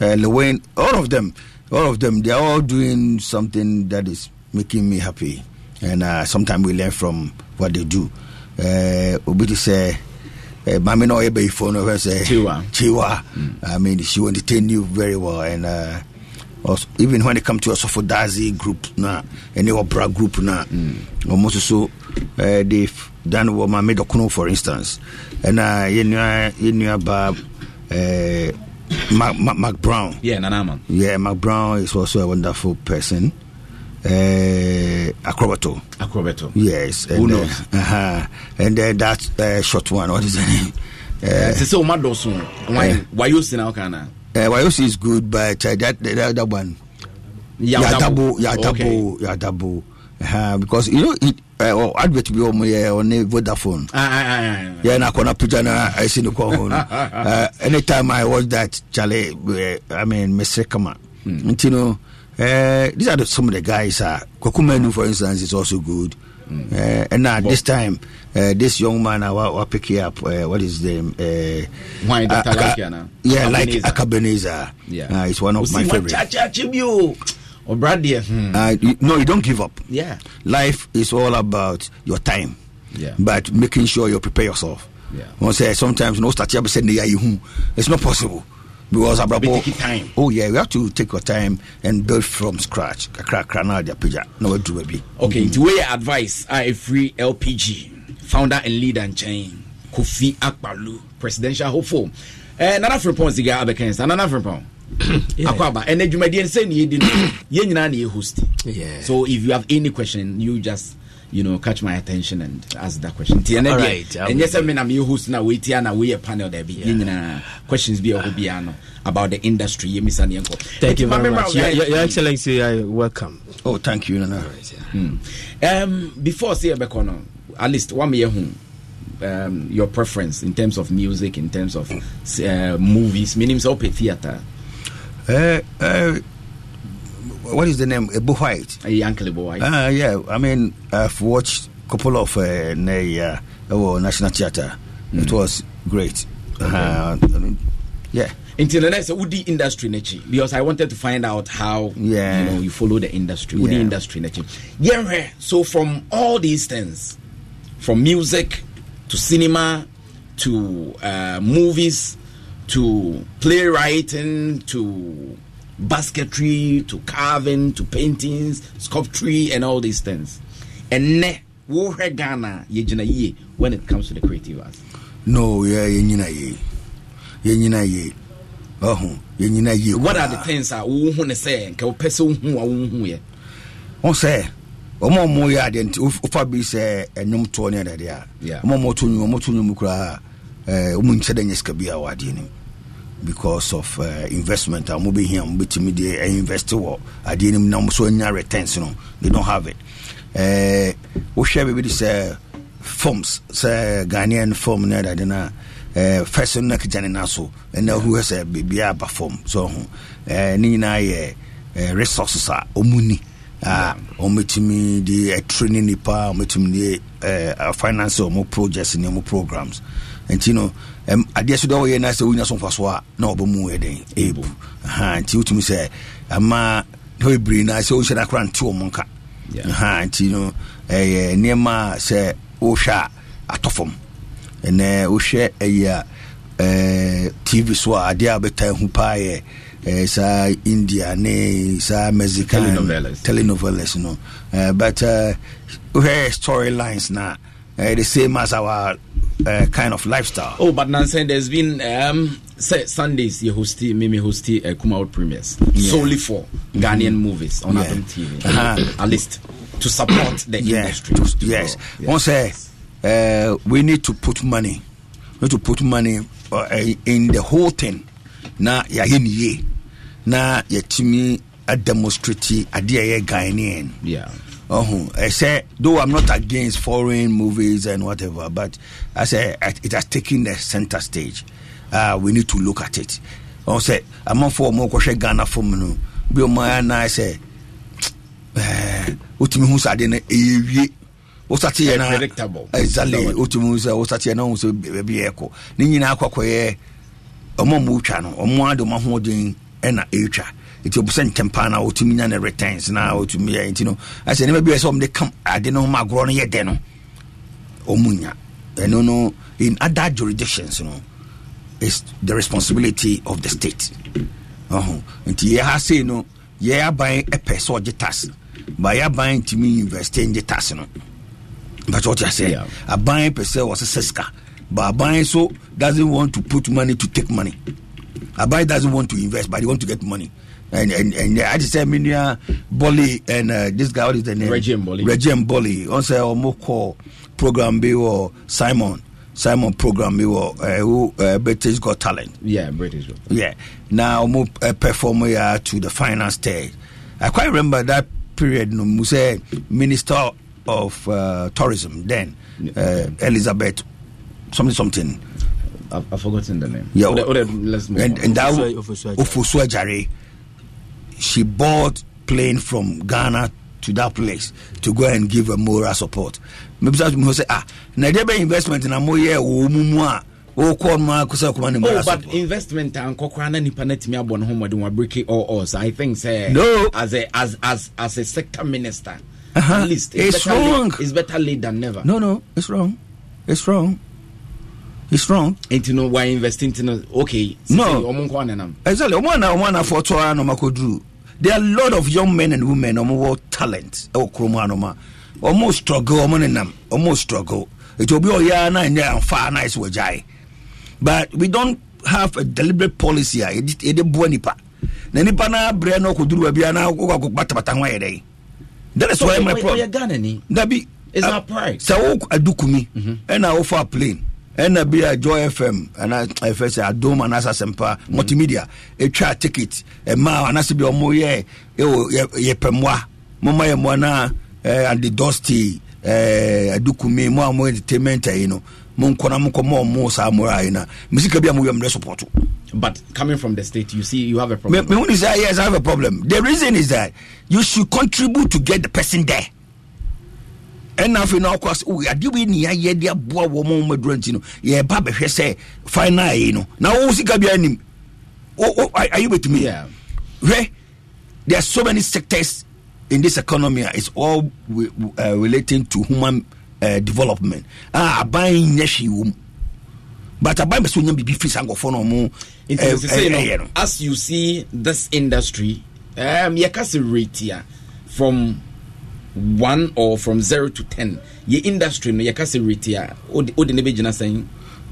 Uh, Lil Win all of them all of them they are all doing something that is making me happy. And uh, sometimes we learn from what they do. Uh, obi to say mami no ebe ifo no where say Chiwa. chiwa i mean she will entertain you very well and uh, also, even when it come to a Dazi group na any opera group na almost so uh, they've done what my made for instance. And uh you know you know about uh Mac, Mac, Mac Brown. Yeah nana man yeah Mac Brown is also a wonderful person. Uh acrobato acrobato yes Who and, knows? uh, uh-huh. and uh, that uh, short one what is the name Eh, te sɛ woma dɔso Yeah. Uh, Wayosi is good, but uh, that, that that one. Yadabo, Yadabo, Yadabo, uh, because you know it. Uh, oh, advert bi yẹ on a Vodafone. Yeah, na kọ́nà picture na I see the call home. Uh, anytime I watch that, Charlie, uh, I mean, Mr. Kama. Mm. You know, uh, these are the, some of the guys. Uh, Kokumenu, for instance, is also good. Uh, and now this time, uh, this young man, I uh, will pick up. Uh, what is the uh, Why, Dr. uh, Aka-? Yeah, like Akabenezer. Yeah. uh, it's one of my wa favorites. chachachi bi o ɔbra deɛ hmm. Uh, you, no, you don't give up. Yeah. Life is all about your time. Yeah. but making sure you prepare yourself Yeah. sɛ sometimes no start yɛ ne yɛ ayi it's not possible because abrabɔ taking time. oh yeah we have to take your time and build from scratch kakra kakra na adi apagya na waduru baabi okay nti advice a ɛfiri lpg founder and leader nkyɛn kofi Akpaloo presidential hopeful eh, nana frimpɔn siga abɛkan sa nana frimpɔn akɔ aba ɛnɛ dwumadie no sɛ ne yɛdi no yɛn nyinaa ne yɛ host. Yeah. so if you have any question you just you know catch my attention and ask that question. Nti ɛnɛ Alright, deɛ I ɛnyɛ will. sɛ me na meyɛ host na woitia na woyɛ panel daabi yɛn nyinaa questions bi a ɛhɔ biara about the industry. Yɛmisa ne yɛnkɔ Thank you very much. wo Your, guys- your, your Excellency, I welcome. oh thank you nana. Um, before say Ebeko no, at least one year home. Um, your preference in terms of music, in terms of uh, movies, meaning so open theater. uh, uh, what is the name Ebo Whyte A Uncle Boy. Uh, yeah, I mean, I've watched a couple of uh, ne, uh, oh, National Theatre. It was great. Uh, I mean, yeah. Until the next Udi industry nechi because I wanted to find out how Yeah. you know you follow the industry. Udi Yeah. industry nechi. Yeah, eh, so from all these things, from music to cinema to uh, movies to playwriting to basketry to carving to paintings, sculpture and all these things. And ne wo hwɛ Ghana yɛgyina yie when it comes to the creative arts. No, yeah, yɛnyina ye. Yɛnyina ye. Oh, yɛnyina ye. What are the things a wohu ne sɛ nka wopɛ sɛ wohu a wohu yɛ? Sɛ, wɔn eh, a wɔyɛ adeɛ nti wofa bi sɛ ɛnum toɔ ne adeɛ a. Wɔn a wɔto nwom wɔto nwom koraa ɛɛ eh, wɔn nkyɛn dɛ nyɛ sika bi a wɔ adeɛ nim because of uh, investment a wɔn bɛ hin a wɔn bɛ timi de invest wɔ adeɛ nim na wɔn nso nya returns no they don't have it. Ɛɛ wohwɛ baabi de sɛ forms sɛ ghanaian form ne adeɛ na ɛɛ fɛsɛn na kegya ne nan so ɛna ohun sɛ beebi a ba form so ho. Ɛɛ ne nyinaa yɛ resources a wɔn ni a ɔmɛtumi de ɛtire ne nipa a ɔmɛtumi de uh, finance ɔmo projects ne ɔmo programs. Nti no um, adeɛ so dɛ wɔyɛ na sɛ wonya so mfa so a na wɔbɛmu yɛ den ɛbu nti wotumi sɛ ama na bebree na sɛ wohyɛ no akora nte wɔ mo nka nti no ɛyɛ nneɛma a sɛ wohwɛ a atɔ fam. Ɛnɛ wohwɛ ɛyɛ a ɛɛ, tv so a adeɛ a bɛta hu paa yɛ ɛɛ, saa india ne saa mexican Telenovelas. telenovelas no uh, but uh, wohwɛ storylines na uh, the same as our uh, kind of lifestyle Oh, but Nancy, there's been um say Sundays you hosti Mimi hosti uh, come out premieres Yeah. solely for Ghanaian movies on Yeah. Adam TV. Uh-huh. At least to support the Yeah, industry. to- yes. One say uh, we need to put money. We need to put money uh, in the whole thing. Na yɛayɛ ne yie na yɛtumi ademonstrate adeɛ ɛyɛ Ghanaian. Yeah. Ɔho ɛsɛ though i'm not against foreign movies and whatever but i say it has taken the center stage. Uh, we need to look at it. Ɔho sɛ amanfo ɔmo kɔhwɛ ghana fom no bi ɔmo ayɛ nan sɛ ɛɛ wotumi ho sade no ɛyɛ wie. Wosate yɛ na exactly. Wotumi ho sɛ wosate yɛ na ɔmo sɛ baabi yɛ ne nyinaa akɔkɔyɛ ɔmo a no ɔmo adi ɔmo ahoɔden ɛna ɛtwa nti ɔbu sɛ ntɛm paa na ɔtumi nya ne returns na ɔtumi yɛ nti no asɛ nneɛma bi wɔ sɛ ɔmo de kam ade no ma agorɔ no yɛ dɛ no ɔmo nya. Ɛno no in other jurisdictions no is the responsibility of the state. Ɔho. Nti yɛ ha sei no yɛ aban ɛpɛ sɛ ɔgye tax. Ba yɛ aban ntumi invest ngye tax no. Mpɛsɛ ɔte Yeah. aban pɛ sɛ wɔsesɛ sika. But aban so doesn't want to put money to take money aban doesn't want to invest but they want to get money. And and and yeah, I just said Minia Bolly and uh, this guy what is the name? Reggie Mboli. Reggie Bolly on say omo call program be or Simon. Simon program be or uh, who uh, British Got Talent. Yeah, British. one. yeah. Now mo uh, perform ya to the final stage. I quite remember that period no mo say minister of uh, tourism then uh, elizabeth something something I've, I've forgotten the name. yeah Ode- ode- let's move and, on. and that Ofosu- Ofosu Adjare. She bought plane from ghana to that place to go and give a moral support maybe that mo say ah na there be investment na mo yɛ wɔ mu mu a wɔkɔ no a kɔsɛ kɔma ne Oh, moral but investment and kokra na nipa na timi abɔ ne ho mmɔden wa break it all us. I think say No. as a as as as a sector minister Uh-huh. At least It's better wrong. Late, it's better late than never. No, no, it's wrong. It's wrong. it's wrong. nti no wa invest nti no okay. no exactly ọmọ àná ọmọ àná fọ tọ́ ara ọmọ akọ there are a lot of young men and women ọmọ wọ talent ẹwọ kurom anoma ọmọ struggle ọmọ struggle. It struggle be all ọ̀yà náà ẹ̀yẹ ànfà náà ẹ̀sìn wọ̀jà yẹ but we don't have a deliberate policy ah, a yẹde bua nipa na nipa náà brẹ náà kò duru baabi náà kókò àkókò pátápátá that is why my oh, oh, oh, problem. ọyẹ Ghana ni. dabi. it's uh, our pride. sẹ wo adukumi ẹna awo fa plane. Ɛna bi a joy fm ɛna ɛfɛ sɛ adom anaasɛ asɛmpa multimedia ɛtwa ticket ɛma anaasɛ bi ɔmo yɛ yɛpɛ mmoa moma yɛ mmoa na eh, ade dusty eh, adukumi mo a mo entertainment ayi no monkɔ na monkɔ ma ɔmo saa mmora ayi na mesika bi a moyɛ mmerɛ support But coming from the state, you see, you have a problem. me who say yes i have a problem the reason is that you should contribute to get the person there ɛna afei na ɔkɔ sɛ o adeɛ wei ni ayɛ de aboa wɔn mo maduro nti no yɛba bɛhwɛ sɛ final yi no. Na wo sika bi anim. O o ayi betumi. Yeah. hwɛ there are so many sectors in this economy a it's all uh, relating to human uh, development. Ah aban nyɛ hwee wɔ mu but aban bɛ sɛ onya biribi firi saa nkɔfoɔ na ɔmo eh, eh, ɛyɛ no. as you see this industry, um, yɛka sɛ rate a from one or from zero to ten. Yɛ industry no yɛka sɛ rate a wode ne bɛgyina sɛn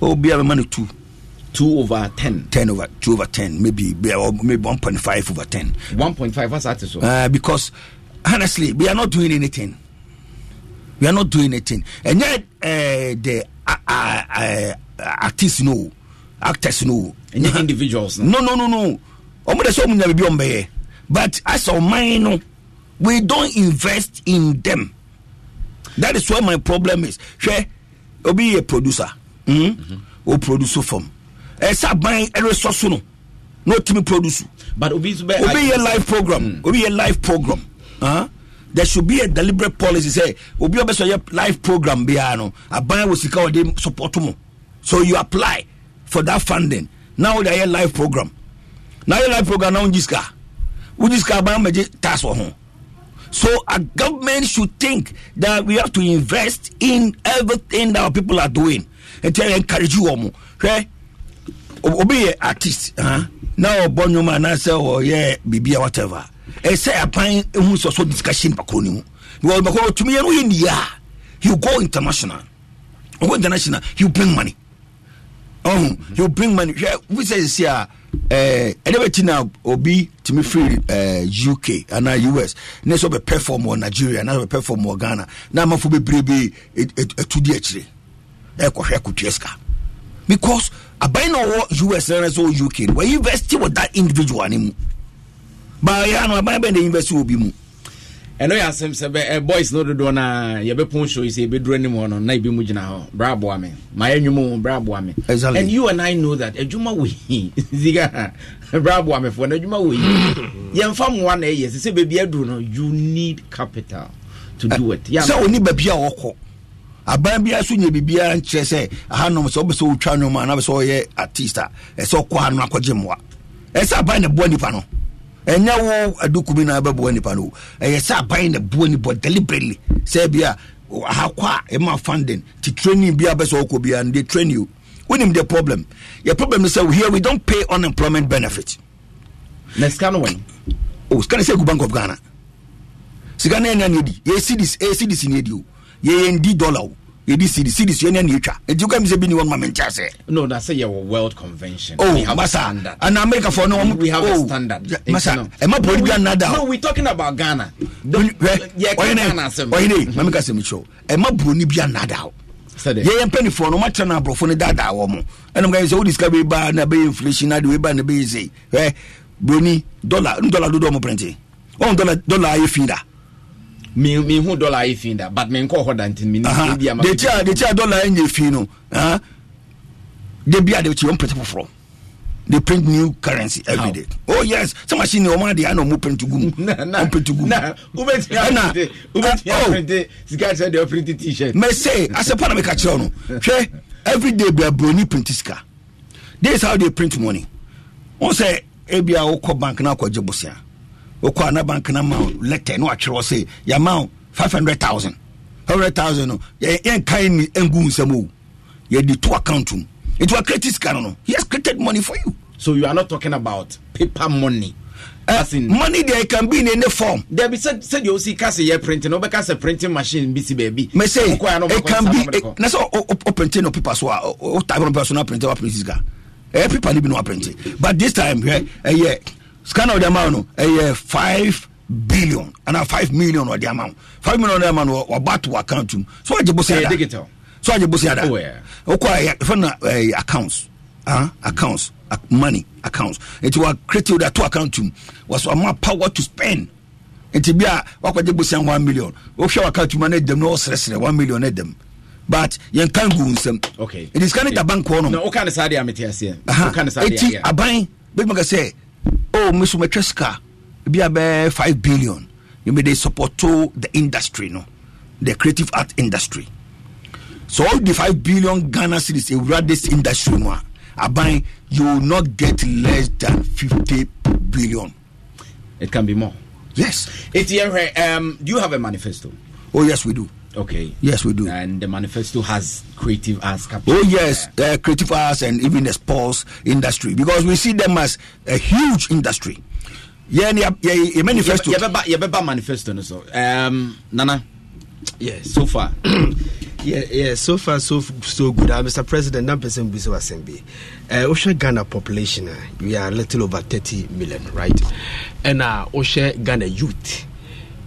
obi a bɛma no two two over ten. 10 over 2 over 10 maybe maybe 1.5 over 10 One point five. What's that? So uh, because honestly we are not doing anything we are not doing anything and yet uh, the uh, uh, uh, artists no actors no and individuals. no no no no ɔmo de sɛ ɔmo nya biribi ɔmo bɛyɛ but as ɔman no we don't invest in them. That is why my problem is. Hwɛ obi yɛ producer. Mm? o produce fam ɛsɛ aban ɛresɔ so no. Na otumi produce. But obi nso bɛ obi yɛ live program. Obi yɛ live program. Huh? there should be a deliberate policy. Say obi a bɛsɛ yɛ live program biara no. Aban wɔ sika ɔde support mo. So you apply for that funding. Now de yɛ live program. Na yɛ live program na wogye sika wogye sika aban bɛgye tax wɔ ho So a government should think that we have to invest in everything that our people are doing. And tell encourage you omo. Okay? Obi artist, huh? Now bonyoma na say oh yeah, bibi whatever. E say apan ehun so so discussion bakoni mu. Because bakoni tumi no yin ya. You go international. You go international, you bring money. Oh, you bring money. We say see ah ɛdɛ bɛ ti na obi tumi firi ɛɛ uk anaa us ne sɛ ɔbɛ perform wɔ nigeria na ɔbɛ perform wɔ ghana na amafo bebrebe et- et- etu di akyire. Ɛkɔhwɛ kutua sika. Because aban na ɔwɔ us na ɔwɔ uk wɔyɛ investi wɔ that individual ne mu. Baayɛ no aban bɛ na investi wɔ bi mu ɛno yɛ asɛm sɛ bɛ boys no dodoɔ no a yɛbɛpon show sɛ yɛbɛduru anim hɔ no na ebi mu gyina hɔ bra aboa me ma yɛ nnwom o bra aboa me Exactly. and you and I know that adwuma wɔ yi sika bra aboa me foɔ no adwuma wɔ yi yɛmfa mmoa na ɛyɛ sɛ sɛ baabi aduru no you need capital to do it. Sɛ ɔni baabi a wɔkɔ aban biara so nya biribiara nkyerɛ sɛ ahanom sɛ wobɛ sɛ wotwa nnwom a na bɛ sɛ ɔyɛ artist a ɛsɛ ɔkɔ ha no akɔgye mmoa ɛsɛ aban na boa nipa no ɛnyɛ wo adukumi na bɛboa nipa no. Ɛyɛ sɛ aban na boa nipa deliberately. Sɛ bia aha kɔ a ɛma funding ti training bia bɛ sɛ ɔkɔ bia no they train you. Wonim the problem. Yɛ problem is sɛ here we don't pay unemployment benefit. Na sika no wɔn o sika no sɛ gu bank of ghana. Sika no ɛnea ne ɛdi yɛ cedis ɛyɛ cedis ne ɛdi o. Yɛyɛ ndi dollar o yɛde cd cd so ɛne aneɛtwa ɛnti wokam sɛ bi ne wɔnoma menkyɛ sɛ. No na ana americafoɔ no wɔm masa ɛma pɔri bi anna da no we talking about ghana. Ɔyene ɔyene mameka sɛ mekyerɛw ɛma buroni bi anna da yɛyɛ mpanifoɔ no ɔmatena no aborɔfo no daadaa wɔ mo ɛnam ka sɛ wodisika bɛba na bɛyɛ inflation na de weba na bɛyɛ sei ɛ buroni dɔla ndɔla dodoɔ mo prɛnte ɔn dɔla ayɛ fii da mi mi hu dɔla ayi fin da but mi nkɔ hɔ dantɛ mi ni ebi ama. deti a deti a dɔla yɛ nye fin no. De bi a de ti wɔn pɛtɛ foforɔ they print new currency every day. oh yes. Sɛ machine wɔn adi ana ɔmo print gu mu ɔmo print gu mu ɛna ɛna oh. sika sɛ de ɔprint t-shirt. mɛ se asepa na mi ka kyerɛ no. Hwɛ every day bi broni print oh. sika this is how they print money. Wọn sɛ ebi a wokɔ bank na akɔ gye bosia wokɔ ana bank na ma letter na watwerɛ sɛ yɛama wo five hundred thousand five hundred thousand no yɛ yɛn kan ni ngu nsɛm o yɛde to account mu nti wa create sika no no he has created money for you. so you are not talking about paper money. Uh, in, money there can be in any form. There be said said you see kase ye printing no because a printing machine see baby. Me say it can be na so printing no paper so o type on personal printer wa print sika. Eh paper ni bi no printing. But this time eh yeah scanner ɔde ama no ɛyɛ five billion ana five million ɔde ama no five million ɔde ama no waba to account mu. So agye bosi ada so agye bosi ada okɔ ɛfɛ na ɛyɛ accounts. Ah accounts money accounts. Nti wa create o de ato account mu. Wasu ama power to spend. Nti bi a wakɔgye bosi one million. Wohwɛ wa account mu na ɛdɛm na ɔsrɛsrɛ one million na ɛdɛm. but yɛn kan gu nsɛm ɛdi sika ne da bank hɔ nom ɛti aban bɛtuma ka sɛ oh me so matwa sika bi a bɛɛ five billion. They support to the industry no? The creative art industry. So all the five billion ghana cedis ewura this industry mu a aban you will not get less than 50 billion. It can be more. Yes. Etienne, um do you have a manifesto? Oh yes we do okay yes we do and the manifesto has creative arts capture oh yes uh, creative arts and even the sports industry because we see them as a huge industry yeah yeah, yeah manifesto yeah, yeah, yeah, yeah, manifesto no so um nana yes so far yeah, yeah, so far so so good. Uh, Mr. President, that person be so assembly. Uh, Osha Ghana population, uh, we are a little over 30 million, right? And uh, Osha Ghana youth,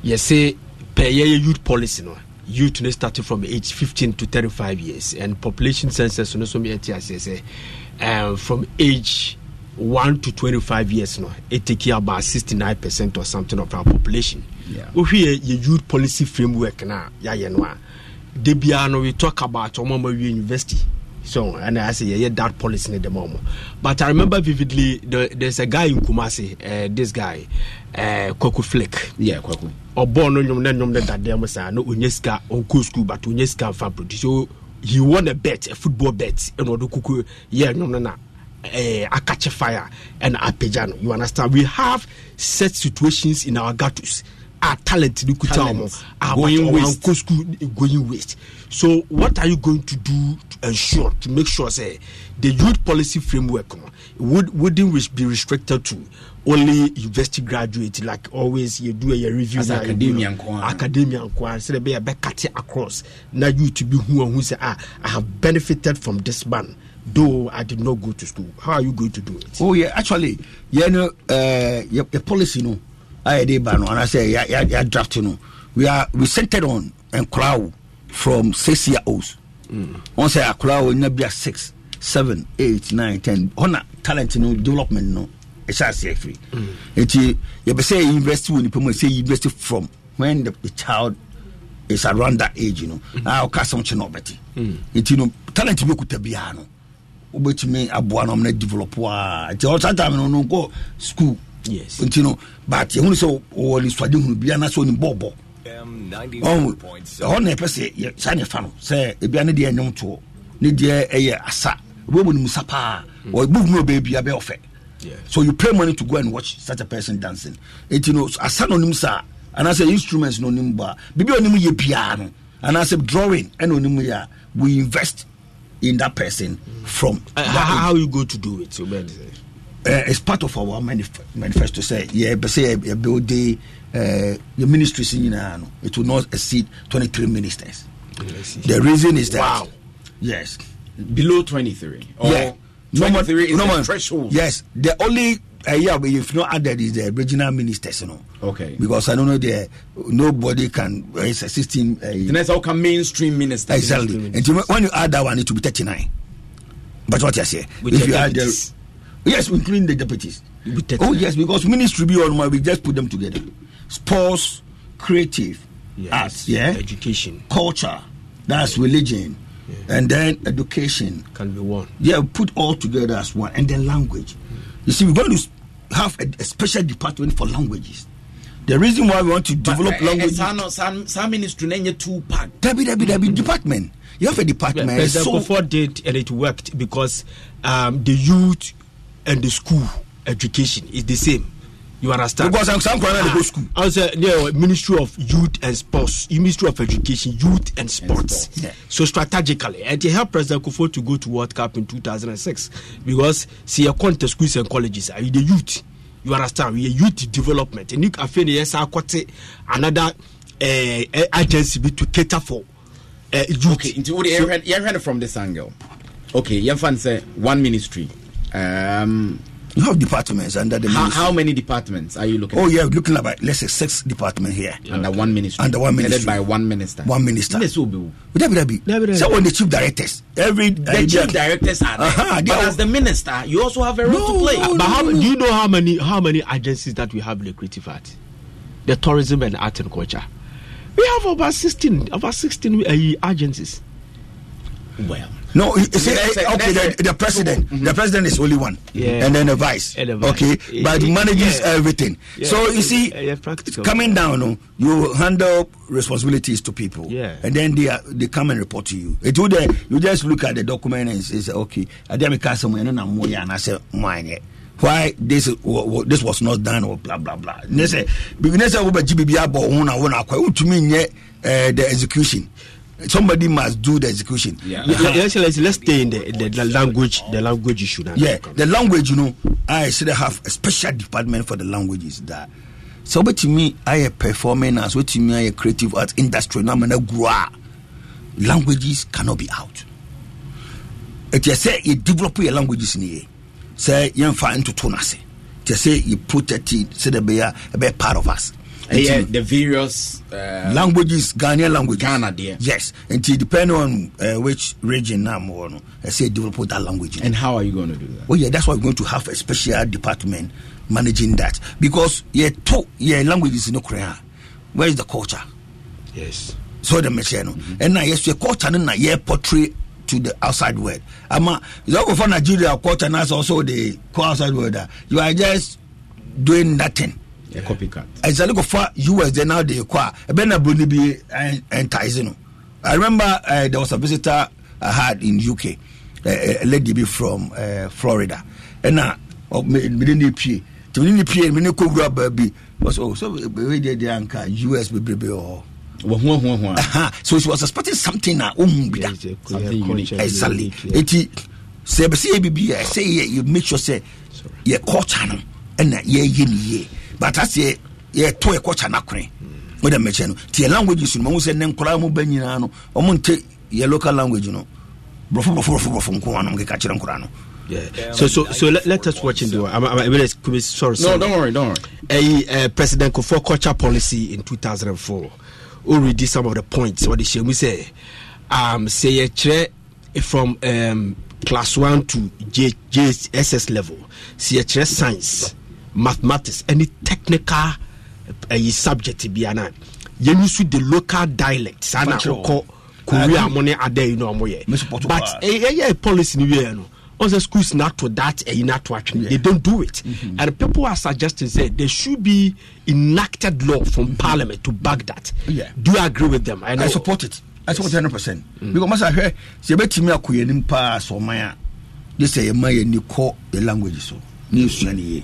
you say per year youth policy, no. Youth no starting from age 15 to 35 years, and population census, no, so me say, um, from age 1 to 25 years, no, it take about 69% or something of our population. We your youth policy framework now, yeah, yeah, no de biara no we talk about ɔmo ɔmo awie university so and I say yeah, that policy in the moment. But I remember vividly the, there's a guy in Kumasi, uh, this guy, uh, Kwaku Flick. Yeah, Kwaku. Ɔbɔ no nyom na nyom na dadeɛ mo saa no onye sika ɔnkɔ school but onye sika nfa produce so he won a bet a football bet ɛna ɔde kuku yɛ nyom no na uh, akakye fire ɛna apagya no you understand? We have set situations in our ghettos. Our talent no kuta ɔmo going waste. School going waste. So what are you going to do ensure to make sure say the youth policy framework would wouldn't be restricted to only university graduate like always you do a review As academia academia nko ara sɛ ɛbɛyɛ bɛkate across. Na youth bi hu ɔhu sɛ ah i have benefited from this man though i did not go to school. How are you going to do it? Oh yeah actually yeah no uh your, your policy no ayɛ de ba no anaasɛ yɛ draft no. We are we centered on nkwaraa from six year olds wɔn sɛ akwaraa wo nya bia six seven eight nine ten. Ɔna talent no development no ɛhyɛ aseɛ firi. Nti yɛbɛ sɛ university wɔ nipa mu sɛ university from when the, the child is around that age you know. A ɔka asɛm kye na ɔbɛte nti no talent bi okuta biara no wobɛtumi aboa no ɔmna develop a nti ɔsa time no no nkɔ school. Yes. Nti no but yɛhunu sɛ wɔwɔ ne suade hunu bia na sɛ ɔnim ɛhɔ na ɛpɛ sɛ saa ne ɛfa no sɛ ebia ne deɛ ɛnwom toɔ ne deɛ ɛyɛ asa obi mu nimusa paa ɔbu mu ɔbɛɛ bia bɛyɛ ɔfɛ. So you pay money to go and watch such a person dancing. Nti no asa na onim saa anaasɛ instruments na onim bɔ a biribi a onim yɛ biara no anaasɛ drawing ɛna onim yɛ a we invest in that person from Uh, that how, how you go to do it? Uh, it's part of our manif- manifesto say yeah but say a build the uh, the ministries nyinaa no it will not exceed 23 ministers. The reason is that Wow. yes. Below 23 or yeah. No more, 23 is no threshold. Yes. The only uh, yeah but if not added is the regional ministers you know okay. Because i don't know the nobody can uh, it's a 16 uh, that's how come mainstream ministers exactly. and you- when you add that one it will be 39 but what I say. With if you add the yes including the deputies. Oh yes because ministry be on we just put them together sports creative arts yeah? Education. Culture that's religion. And then education. Can be one. Yeah put all together as one. And then language. You see we're going to have a, a special department for languages. The reason why we want to develop But, eh, eh, languages no- saa saa ministry two pack Debbie, Debbie, Debbie, department. You have a department. Yeah, so, Kufuor did and it worked because um, the youth and the school education is the same. You understand? Because i'm some corner go school. I was uh, yeah, ministry of youth and sports. Ministry of education youth and sports. Yeah. so strategically. And it helped president Kufuor to go to world cup in 2006 because see your contest schools and colleges are the youth? You understand? We are youth development. And you can feel yes i another uh, agency be to cater for uh, youth. Okay nti yɛhwɛ yɛhwɛ no from this angle? Okay yɛmfa no sɛ one ministry. Um, you have departments under the how, ministry. how many departments are you looking oh at? yeah looking about let's say six department here. Under one ministry. Under one headed ministry. by one minister. One minister. Yes, will be. Dabi, dabi. So when the chief directors, every the chief directors are there. Uh-huh, but are- as the minister you also have a role to play. No, but how, do you know how many how many agencies that we have in the creative art the tourism and art and culture. We have about 16 about 16 uh, agencies. Well No, you see, That's eh, a- okay, that's the, the president, the president is only one, Yeah. and then the vice, And the vice. okay, Eh, but he eh, manages yeah. everything. Yeah. So you see, Eh, yeah, practical. coming down, no, you handle responsibilities to people, Yeah. and then they are, they come and report to you. It eh, you just look at the document and say, okay, I did and I'm more and I say mine. eh, Why this this was not done or blah blah blah. They say because they say we GBB about one and one akwa. To me, the execution. Somebody must do the execution. Yeah, Your Excellency, let's stay in the, the, the language the language issue now. yeah the language you know i should have a special department for the languages that so but to me i a performing as what to me i a creative arts industry now man languages cannot be out. It you say you develop your languages in here say you find into tonase to say you protect it so they be a, part of us yeah, the various uh, languages Ghanaian language Ghana there yes and depending on uh, which region more no, I say develop that language and how are you going to do that Oh yeah, that's why we're going to have a special department managing that because yeah, to yeah, language is no Korean. Where is the culture? Yes. So the machine, and now yes, your culture na yeah portray to the outside world. Ama you go for Nigeria culture now also the outside world. that You are just doing nothing yeah. copycat ɛsɛ ne kɔfa us de now de kɔ a ɛbɛ na buroni bi ɛntaise no i remember uh, there was a visitor i had in uk uh, eh, eh, a lady bi from uh, florida. Ɛna mede ne pie nti mene ne pie mene kɔwura baabi was oh so wei deɛ deɛ anka us bebrebe wɔ hɔ wɔho ho ho a so she was expecting something na ɔhu bi da exactly. enti sɛ ɛbɛ sɛ yɛ biribi a ɛsɛ yɛ make sure sɛ yɛ culture no. Ɛna yɛyɛ ni yie but asɛ yɛto yɛ culture no akone wode mmɛkyɛ no nti yɛ languages no mahu sɛ nnɛ nkɔraa mu ba nyinaa no ɔmo nte yɛ local language no borɔfo borɔfo borɔfo borɔfo nko a no mkeka kyerɛ nkɔraa no Yeah. So so so let, let us watch into. I'm, I'm, I'm, I'm sorry. No, sorry. don't worry, don't worry. A, uh, President Kufuor culture policy in 2004. Already some of the points. What shame we say. Um, say a chair from um class one to J, JSS level. See a chair science, mathematics any technical ɛyi subject bi ana yɛn nso the local dialect saa na ɔkɔ korea eh, mo ne ada yi na ɔmo yɛ but ɛyɛ policy ni wiɛ no also schools not to that and not to actually they don't do it. Mm-hmm. and people are suggesting that there should be enacted law from mm-hmm. parliament to back that. Yeah. Do you agree with them? I. I support it. I support yes. 100% mm-hmm. because i hear say betimi akoyanim pa so man a they say man ye ni ko the language so. Ni sua ni ye.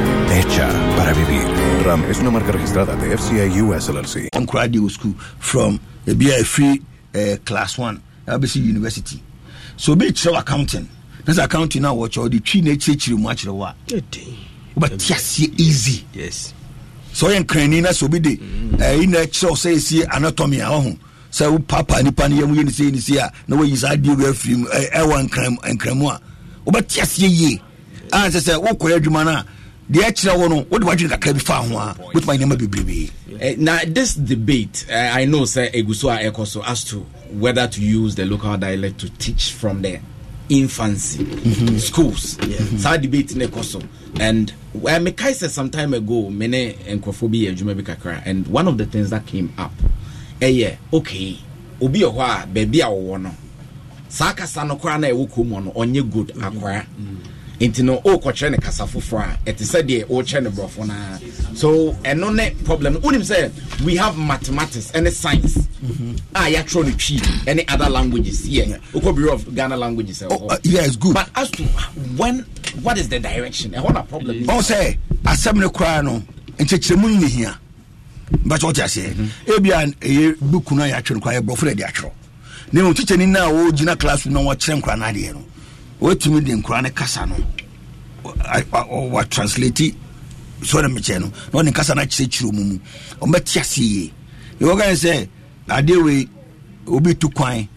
hecha para vivir. Ram es una marca registrada de FCI US LLC. I'm graduate school from a BI uh, class one, ABC University. So be show accounting. That's accounting now watch all the three nature chiri mu the wa. But yes, easy. Yes. So yen krani na so be de. Eh ina chiri say see anatomy oh. ahun. sɛ wo papa nipa ah. no yɛmu yɛ ne sei ne sei a na wayi saa deɛ wɔ afiri mu ɛwɔ nkramu a wobɛte aseɛ yie ansɛ sɛ wokɔyɛ adwuma no a deɛ ɛkyerɛ wo no wode wadwene kakra bi fa ho a wotumi ayɛ nneɛma bebrebee Uh, now, this debate, uh, I know, sir, Egusu Ekoso as to whether to use the local dialect to teach from the infancy schools. Saa debate ne kɔ so. And uh, mekae sɛ some time ago me ne nkurɔfoɔ bi yɛ adwuma bi kakra and one of the things that came up ɛyɛ okay obi wɔ hɔ a baabi a wɔwɔ no saa kasa no koraa na ɛwɔ kurom hɔ no ɔnyɛ good akwara nti no wokɔkyerɛ ne kasa foforɔ a ɛte sɛ deɛ wokyerɛ ne borɔfo no a so ɛno ne problem. Wonim sɛ we have mathematics ɛne science a yɛatwerɛ no twi ɛne other languages. Yɛ wokɔ bureau of ghana languages ɛwɔ hɔ. yes good. But as to when what is the direction? Ɛhɔ na problem ɔn sɛ asɛm no koraa no nkyɛkyerɛmu no nehia bɛkyɛ wote aseɛ. Ebia ɛyɛ buku no a yɛatwerɛ no koraa yɛborɔfo na ɛde atwerɛ. Na mmom tikyɛni no a wɔgyina classroom na wɔkyerɛ nkora no adeɛ no wɔtumi de nkora no kasa no. Watranslate sɛ ne mekyɛ no na ɔne kasa no akyerɛkyerɛ mu mu. Ɔmɛte ase yie. Yɛwɔka sɛ adeɛ wei obi tu kwan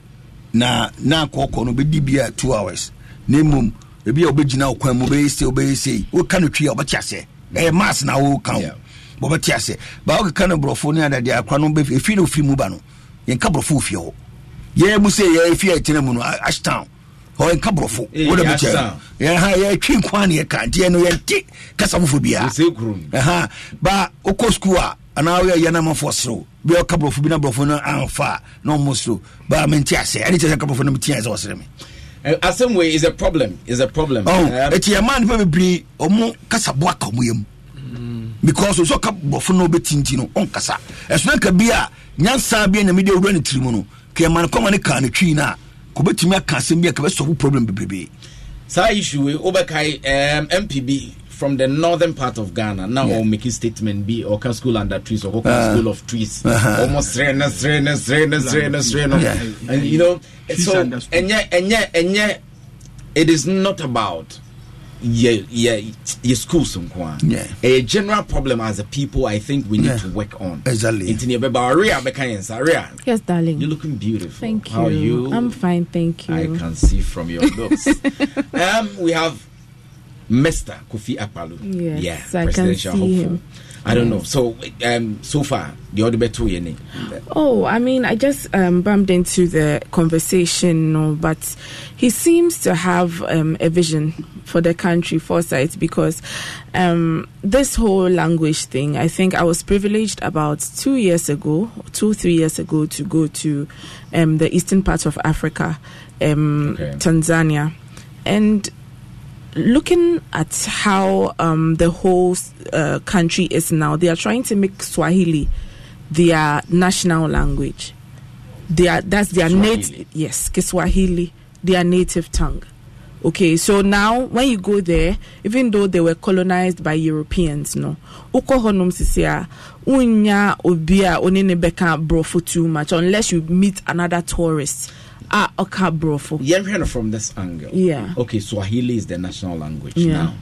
na na akɔkɔ no bɛdi bi a two hours. Na mmom ebi a wobɛgyina wo kwan mu wobɛyɛ sei wobɛyɛ sei. Woka no twi a wobɛte asɛ ɛyɛ mas na woka wo. Wɔbɛte asɛ ba wokeka no borɔfo ne adadeɛ akora no bɛfi ɛfii na ofiri mu ba no yɛnka borɔfo ofie hɔ. Yɛn mu sɛ yɛfi a ɛtena mu no ashtown hɔ yɛnka borɔfo Eh, wode bɛkyɛ yɛha yɛtwi nkwa ne yɛka. Nti ɛno yɛnte kasa foforɔ biaa ba wokɔ skul a anaa woyɛ yɛ namafoɔ serew bia woka borɔfo bi na borɔfo no amfa na ɔmmɔ serew ba mente asɛ ɛne kyɛ sɛ ka borɔfo no metia sɛ wɔsere me. Asɛm wei is a problem is a problem. Ɛti ɛma nipa bebree ɔmo kasaboa ka ɔmo yam. Because sɛ ɔka borɔfo no wobɛtinti no ɔnkasa. Ɛsona ka bi a nyansa bi a nyamede wura ne tiri mu no ka ɛma no kɔma ne kaa no twii no a kò bɛtumi aka asɛm bi a kɛbɛ sɔfo problem bebrebe saa issue wei wobɛkae um, mpb from the northern part of Ghana. Now yeah. or statement be or school under trees or can uh, school of trees. Uh-huh. almost rain rain rain rain rain and you know so and yeah and it is not about yɛ yɛ yɛ schools nko a Yeah. a general problem as a people i think we need Yeah. to work on Exactly. nti ne yɛbɛba ɔrea bɛka yɛn sa rea Yes, darling. you're looking beautiful Thank you. how are you I'm fine, thank you. I can see from your looks. um, we have Mr. Kofi Akpaloo. Yes, yeah, I can presidential see hopeful. him. I don't know. So, um, so far, the other your name. Oh, I mean, I just um, bumped into the conversation, but he seems to have um, a vision for the country, foresight, because um, this whole language thing, I think I was privileged about two years ago, two, three years ago, to go to um, the eastern part of Africa, um, Okay. Tanzania. And looking at how um, the whole uh, country is now, they are trying to make Swahili their national language. Their, that's their native, yes, Kiswahili, their native tongue. Okay, so now when you go there, even though they were colonized by Europeans, no, ukɔ hɔnom sisi a unya obi a ɔne ne bɛka borɔfo too much unless you meet another tourist Ah, a ɔka borɔfo. Yeah, from this angle. Yeah. Okay, Swahili is the national language Yeah. now.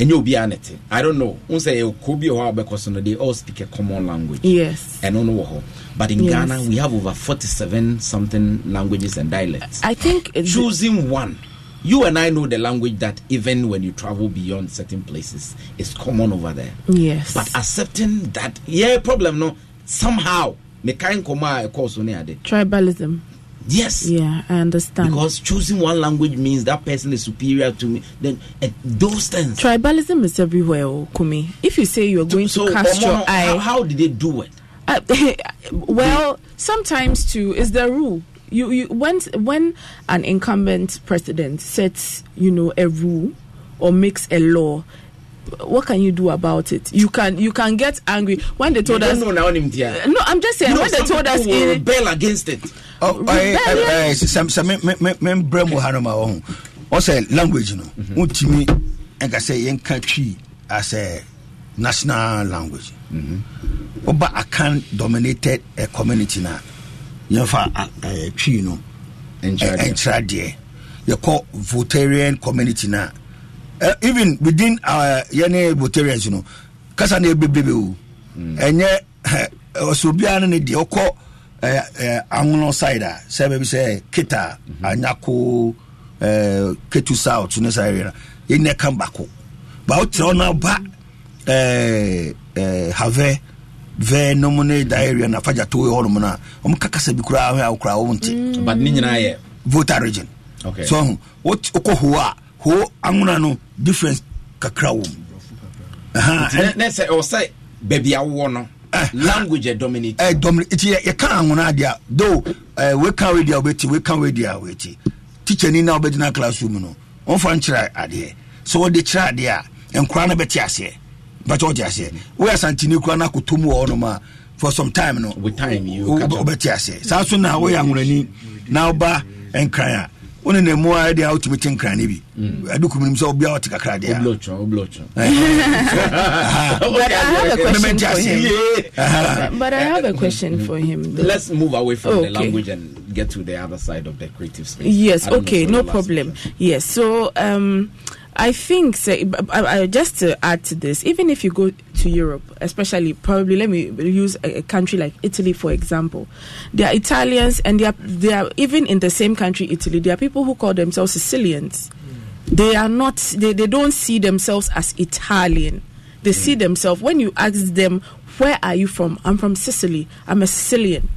And you'll be on. I don't know. Unse say Kobe or because they all speak a common language. Yes. And on know But in Yes. Ghana, we have over 47 something languages and dialects. I think choosing one. You and I know the language that even when you travel beyond certain places is common over there. Yes. But accepting that, yeah, problem no. Somehow, me kind koma course on there. Tribalism. Yes. Yeah, I understand. Because choosing one language means that person is superior to me. Then eh, those things. Tribalism is everywhere, oh, Kumi. If you say you're going So, to cast your how, eye, how did they do it? Uh, well, sometimes too is the rule. You, you when when an incumbent president sets you know a rule or makes a law, what can you do about it? You can you can get angry when they told us. know now. No, I'm just saying You know, when they told us people will in, rebel against it. Oh, ho ɔsɛ language no wotumi ɛnka sɛ yɛnka twi asɛ national language woba akan dominated uh, community no a yɛmfa twi no Nkyerɛdeɛ. ɛnkyerɛdeɛ yɛkɔ votarian community no a uh, even within our yɛne votarians no kasa no ɛbebrebe o. Ɛnyɛ ɔsɛ obiara no ne deɛ eh, eh, awono side a sɛ baabi sɛ kita anyako eh, ketu south ne saa area yɛnyɛ ka baako ba wotrɛ hɔ no aba eh, eh, havɛ vɛ nom ne da area no afagya to hɔ nom no a ɔmo ka kasa bi koraa hɔ a wo koraa wo nte But ne nyinaa yɛ voter region. Okay. so wokɔ ho a ho anwona no difference kakra wɔ mu nɛ sɛ ɛwɔ sɛ baabi awowɔ no language ɛ dominate. Ɛ dɔm nti yɛ- yɛka anwona adeɛ a though ɛ weka wei deɛ wobɛti weka wei deɛ wobɛti teacher ni na wobɛgyina classroom no ɔmfa nkyerɛ adeɛ. Sɛ wɔde kyerɛ adeɛ a nkora no bɛte aseɛ. Bɛtɛ wɔte aseɛ. Woyɛ asantene kora no akɔtɔ mu wɔ hɔ nom a for some time no wobɛte aseɛ. Saa so na woyɛ anwonani na woba nkran a wone na mu a ɛdeɛ a wotumi te nkran no bi adukum nim sɛ wobia wote kakra deɛ a Oblotron, oblotron. But I have a question for him. But I have a question for him. though. Let's move away from the language and get to the other side of the creative space. Yes, I don't know okay, no problem. Yes, so um, I think say, I, I, just to add to this, even if you go to Europe, especially probably let me use a, a country like Italy for example, there are Italians and they are they are even in the same country Italy. There are people who call themselves Sicilians. They are not. They, they don't see themselves as Italian. They see mm. themselves when you ask them, "Where are you from?" I'm from Sicily. I'm a Sicilian.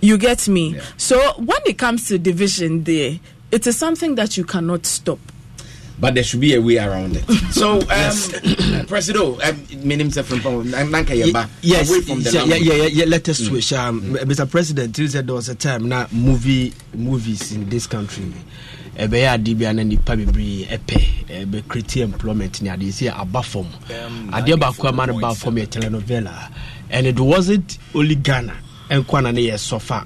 You get me? So when it comes to division there, it is something that you cannot stop. But there should be a way around it. So, um, Presido, um, meaning from Nanka Yaba, yes, away from the yeah, yeah, language. yeah, yeah, yeah, let us switch. Um, Mr. President, you said there was a time now movie movies in this country. ɛbɛyɛ ade bia na nipa bebree ɛpɛ ɛbɛkreti employment ne adeɛ sɛ aba fam adeɛ baako ama no ba fam yɛ telenovela and it wasn't only ghana ɛnkɔ na ne yɛ sɔfa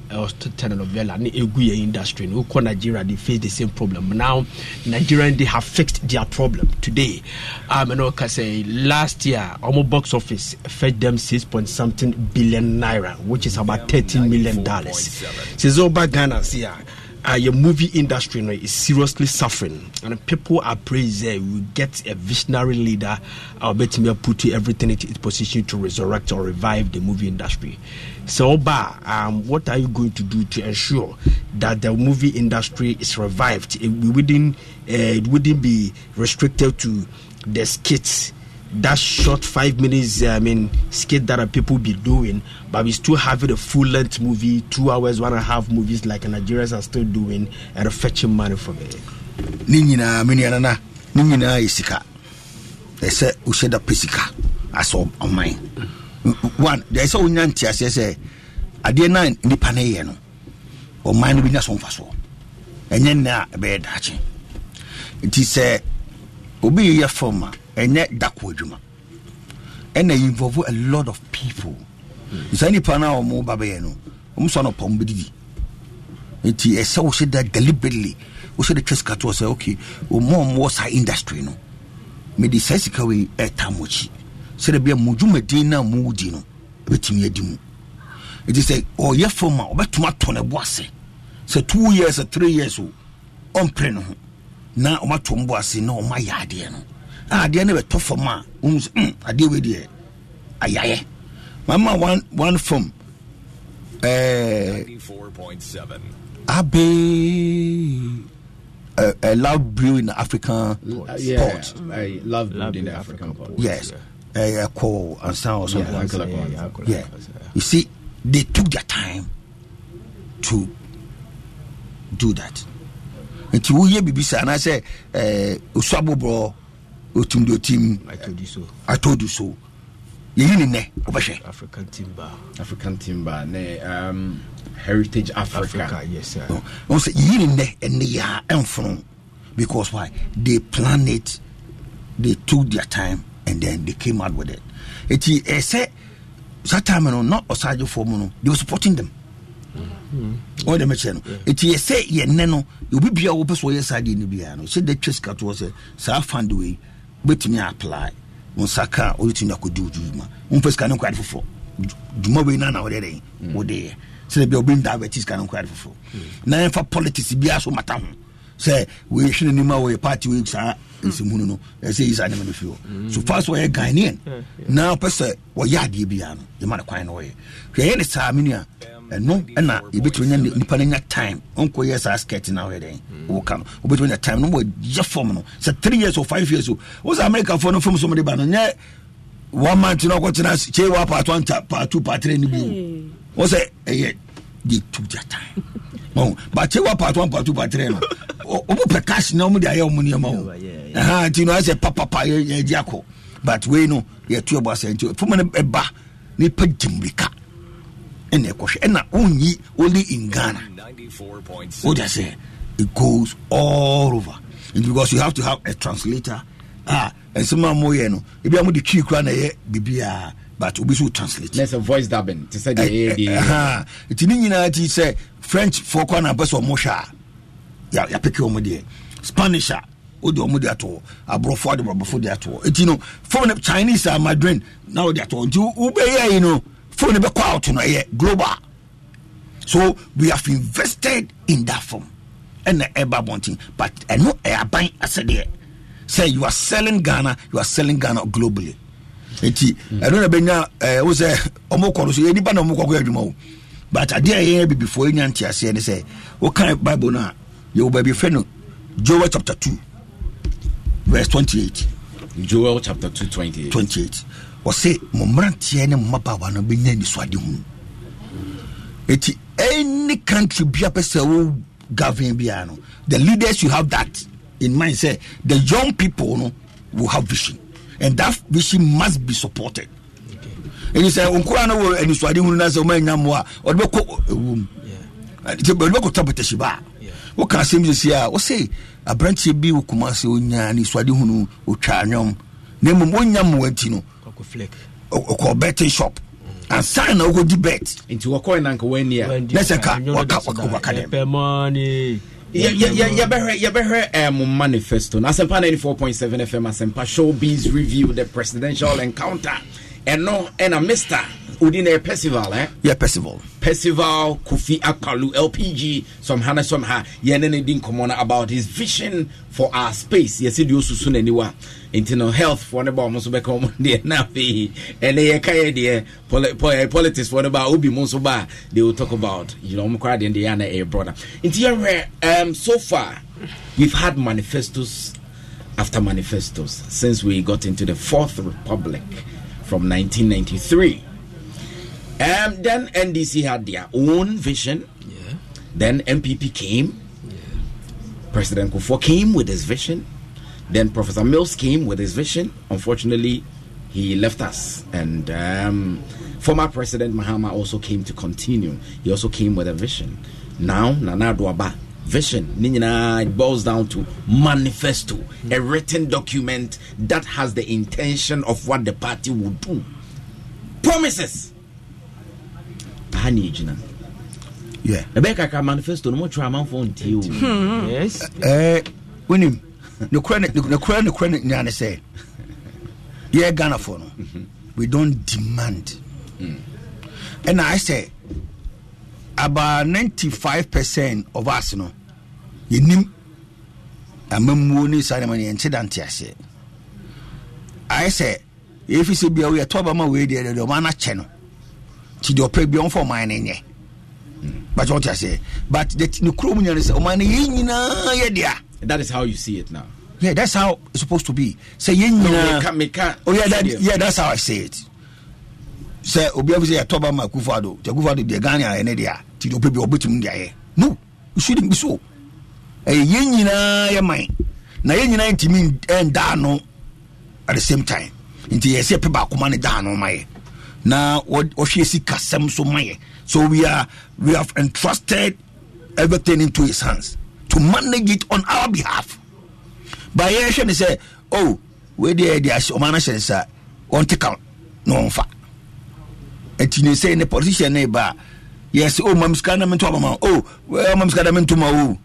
telenovela ne ɛgu yɛ industry no wokɔ nigeria they face the same problem. Now nigerian they have fixed their problem today. Um, and okay, say last year almost box office fed them six point something billion naira which is about 13 million dollars. since over ghana see uh, your movie industry you know, is seriously suffering. And people are praised that we get a visionary leader i'll bet me put everything into its position to resurrect or revive the movie industry so um, what are you going to do to ensure that the movie industry is revived? It wouldn't uh, it wouldn't be restricted to the skits. That short five minutes I mean skit that people be doing, but we still have it a full length movie, two hours, one and a half movies like Nigerians are still doing and fetching money from it. ne nyinaa me nuanana ne nyinaa yɛ sika ɛsɛ wohyɛ da pɛ sika asɛ ɔman one deɛ ɛsɛ wonya nteaseɛ sɛ adeɛ no a nnipa no yɛ no ɔman no bɛnya so mfa soɔ ɛnyɛ nnɛ a ɛbɛyɛ daakye. Nti sɛ obi yɛyɛ fam a ɛnyɛ dako adwuma. Ɛna involve a lot of people. Saa nnipa no a ɔmo ba bɛyɛ no ɔmo sɔ no pɔm bɛdidi nti ɛsɛ wohyɛ da deliberately. Wohyɛ da twa sika toɔ sɛ okay ɔmo a ɔmowɔ saa industry no mede saa sika wei ɛta mo akyi sɛdeɛ bia mo dwumadin no a mowodi no ɛbɛtumi adi mu nti sɛ ɔyɛ fam a ɔbɛtumi ato no bo ase sɛ two years three years o ɔmpere no ho na ɔmato m bo ase na ɔmayɛ adeɛ no a adeɛ no bɛtɔ fam a sɛ "Mm, adeɛ wei deɛ ayayɛ mama one, one fam 94.7. Abe a, a loud brew in the African Uh, yeah, port. I love, love in the African port. Yes, a, a call and sound or something Yeah, like that. Akon, Uncle Yeah, you see, they took their time to do that. nti woyɛ biribi saa anaasɛ eh, osu aboborɔ otim de otim I told you so. I told you so yɛyi ne nnɛ wobɛhwɛ African timber. African timber, ne, um, Heritage Africa. Africa, yes, sir. wọn sɛ yìí ni nnɛ yà ɛnfunu because why they plan it they took their time and then they came out with it. Eti ɛsɛ saa time no na ɔsaagyefoɔ mu no they were supporting them. Wọn dɛm ɛkyɛ no. Eti ɛsɛ yɛ nnɛ no obi bia wɔpɛ so ɔyɛ saa deɛ no bia no sɛ de twɛ sika toɔ sɛ saa fund wei wobɛtumi apply wɔn nsa ka a ɔyɛtumi akɔdi wo dwuma. Wɔn pɛ sika no nkɔ ade foforɔ dwuma wei na na wɔde dɛ wɔde yɛ sɛdeɛ bia obi nda abɛti sika no nkɔ ade foforɔ na yɛmfa politics biara so mata ho sɛ wɔyɛhwɛ n'anim a wɔyɛ party wei saa nsɛmhunu no ɛsɛ yi saa nneɛma no firi hɔ. So far so wɔyɛ ghanaian. Na wopɛ sɛ wɔyɛ adeɛ biara no yɛma no kwan na wɔyɛ. Hwɛ yɛ ne saa me nua ɛno ɛna yɛbɛtumi nya nipa no nya time. Ɔnkɔyɛ saa skirt no woyɛ dɛn woka no. Wobɛtumi nya time no wɔyɛ fam no. Sɛ three years or five years o wo sɛ americafoɔ no fam so mde ba no nyɛ one month no ɔkɔtena kyee wa part one part two part three no bio wo sɛ ɛyɛ they took their time. But kyee wa part one part two part three no ɔmo pɛ cash na ɔmo de ayɛ ɔmo nneɛma o. Ɛha, nti no ayɛ sɛ papapa yɛgye akɔ. But wei no yɛtu ɛbɔ asɛ nti foma no ɛba nipa gye mmirika. Ɛna ɛkɔhwɛ. Ɛna wonyi only in ghana. Wode sɛ it goes all over. And because you have to have a translator. Ah ɛnsɛm a moyɛ no ebi a mode twi kora na ɛyɛ biribiaa but obi so translate. There's a voice dubbing. To say the Ɛ- ɛ- AAD. ɛha. nti ne nyinaa ti sɛ french foɔ kɔ na pɛ sɛ ɔmo hwɛ a yɛpeke ɔmo deɛ spanish a wode ɔmo de atɔ aborɔfoɔ ade borɔbɔfo de atɔ nti no phone chinese a madrin na wode atɔ nti wobɛyɛ yi no phone bɛkɔ out no ɛyɛ global so we have invested in that form ɛna ɛba abɔnten but ɛno ɛyɛ aban asɛdeɛ sɛ you are selling ghana you are selling ghana globally nti ɛno na bɛnya ɛɛ wo sɛ ɔmo so yɛ na ɔmo kɔ adwuma o but adeɛ a yɛyɛ bibifoɔ yɛnya nteaseɛ ne sɛ wokan bible no a yɛwɔ baabi fɛ no joel chapter 2 verse 28 Joel chapter 2, 28. 28 ɔse mo mmeranteɛ ne mmabaawa no bɛnya anisoade hu ɛti any country bia pɛ sɛ wo govern biara no the leaders you have that in mind sɛ the young people no will have vision. And that vision must be supported. Ɛni sɛ nkora no wɔ anisoade hu no na sɛ ɔma anya mmoa a ɔde bɛkɔ ɛwom nti ɔde bɛkɔtɔ bɛtɛhyiba a woka asɛm sɛsi a wɔse aberanteɛ bi wɔ kuma sɛ ɔnya anisoade hu no ɔtwa anwom na mmom ɔnya mmoa nti no ɔkɔ betting shop. Ansa na wokɔdi bet. Nti wɔkɔɛ na nka wani a. Na sɛ ka waka dɛm. Yɛbɛhwɛ yɛbɛhwɛ um, manifesto. Na asɛmpa 94.7 fm asɛmpa showbiz review the presidential encounter ɛno ɛna mr odi na yɛ percival eh? yɛ percival percival kofi akpaloo lpg someha na someha yɛne ne di nkɔmmɔ no about his vision for our space. Yɛsɛ deɛ ɔsusu n'aniwa nti no health foɔ no ba ɔmo nso bɛka ɔmo deɛ na afei. Ɛnɛ yɛka yɛ deɛ eh, politics foɔ no ba obi mu nso ba they will talk about. You know ɔmo koraa deɛ deɛ ana ɛyɛ brother. Nti yɛhwɛ um, so far we've had manifestos after manifestos since we got into the fourth republic from 1993 um, then NDC had their own vision. Yeah. Then NPP came. President Kufuor came with his vision. Then Professor Mills came with his vision. Unfortunately, he left us. And um, former President Mahama also came to continue. He also came with a vision. Now, Nana Adwaba, vision. ne nyinaa, It boils down to manifesto, a written document that has the intention of what the party will do. Promises. Aha ne ɛgyina Yeah. ɛbɛyɛ kakra manifesto no motwerɛ amanfoɔ hmm. eh, ntie o ɛɛ wonim nokora ne nokora nokora ne nyane sɛ yɛ ghanafoɔ no. Mm-hmm. We don't demand. Ɛna ayɛ sɛ about 95 percent of us no yɛnim amammuo ne saa nneɛma no yɛnte da nte aseɛ. Ayɛ sɛ yɛfi sɛ bia woyɛ tɔ bama wei deɛ deɛ ɔma no akyɛ no nti deɛ ɔpɛ bia ɔmfa ɔman no nyɛ. But wɔte aseɛ. But the ne kurom nyane sɛ ɔman no yɛn nyinaa yɛ dea. That is how you see it now. Yeah that's how it's supposed to be. Sɛ yɛn No, nyinaa oh yeah, that, yeah that's how I say it sɛ obiara bi sɛ yɛtɔ ba ma akufo ado nti akufo ado deɛ ghana ayɛ ne deɛ a nti deɛ ɔpɛ bi ɔbɛtumi de ayɛ. No shouldn't be so. Ɛyɛ yɛn nyinaa yɛ man. Na yɛn nyinaa ntumi ɛndaa no at the same time. Nti yɛ sɛ pɛ baako ma ne daa no ma yɛ. Na wɔhwɛ sikasɛm so ma yɛ. So we are we have entrusted everything into his hands to manage it on our behalf. But yɛhwɛ ne sɛ oh wei deɛ yɛde ahyɛ ɔma no hyɛ ne sa ɔnte ka na ɔmfa ɛnti ne sɛ ne politician ne ba. Yɛsɛ oh mam sika na mento abama oh well, mam sika na mento ma o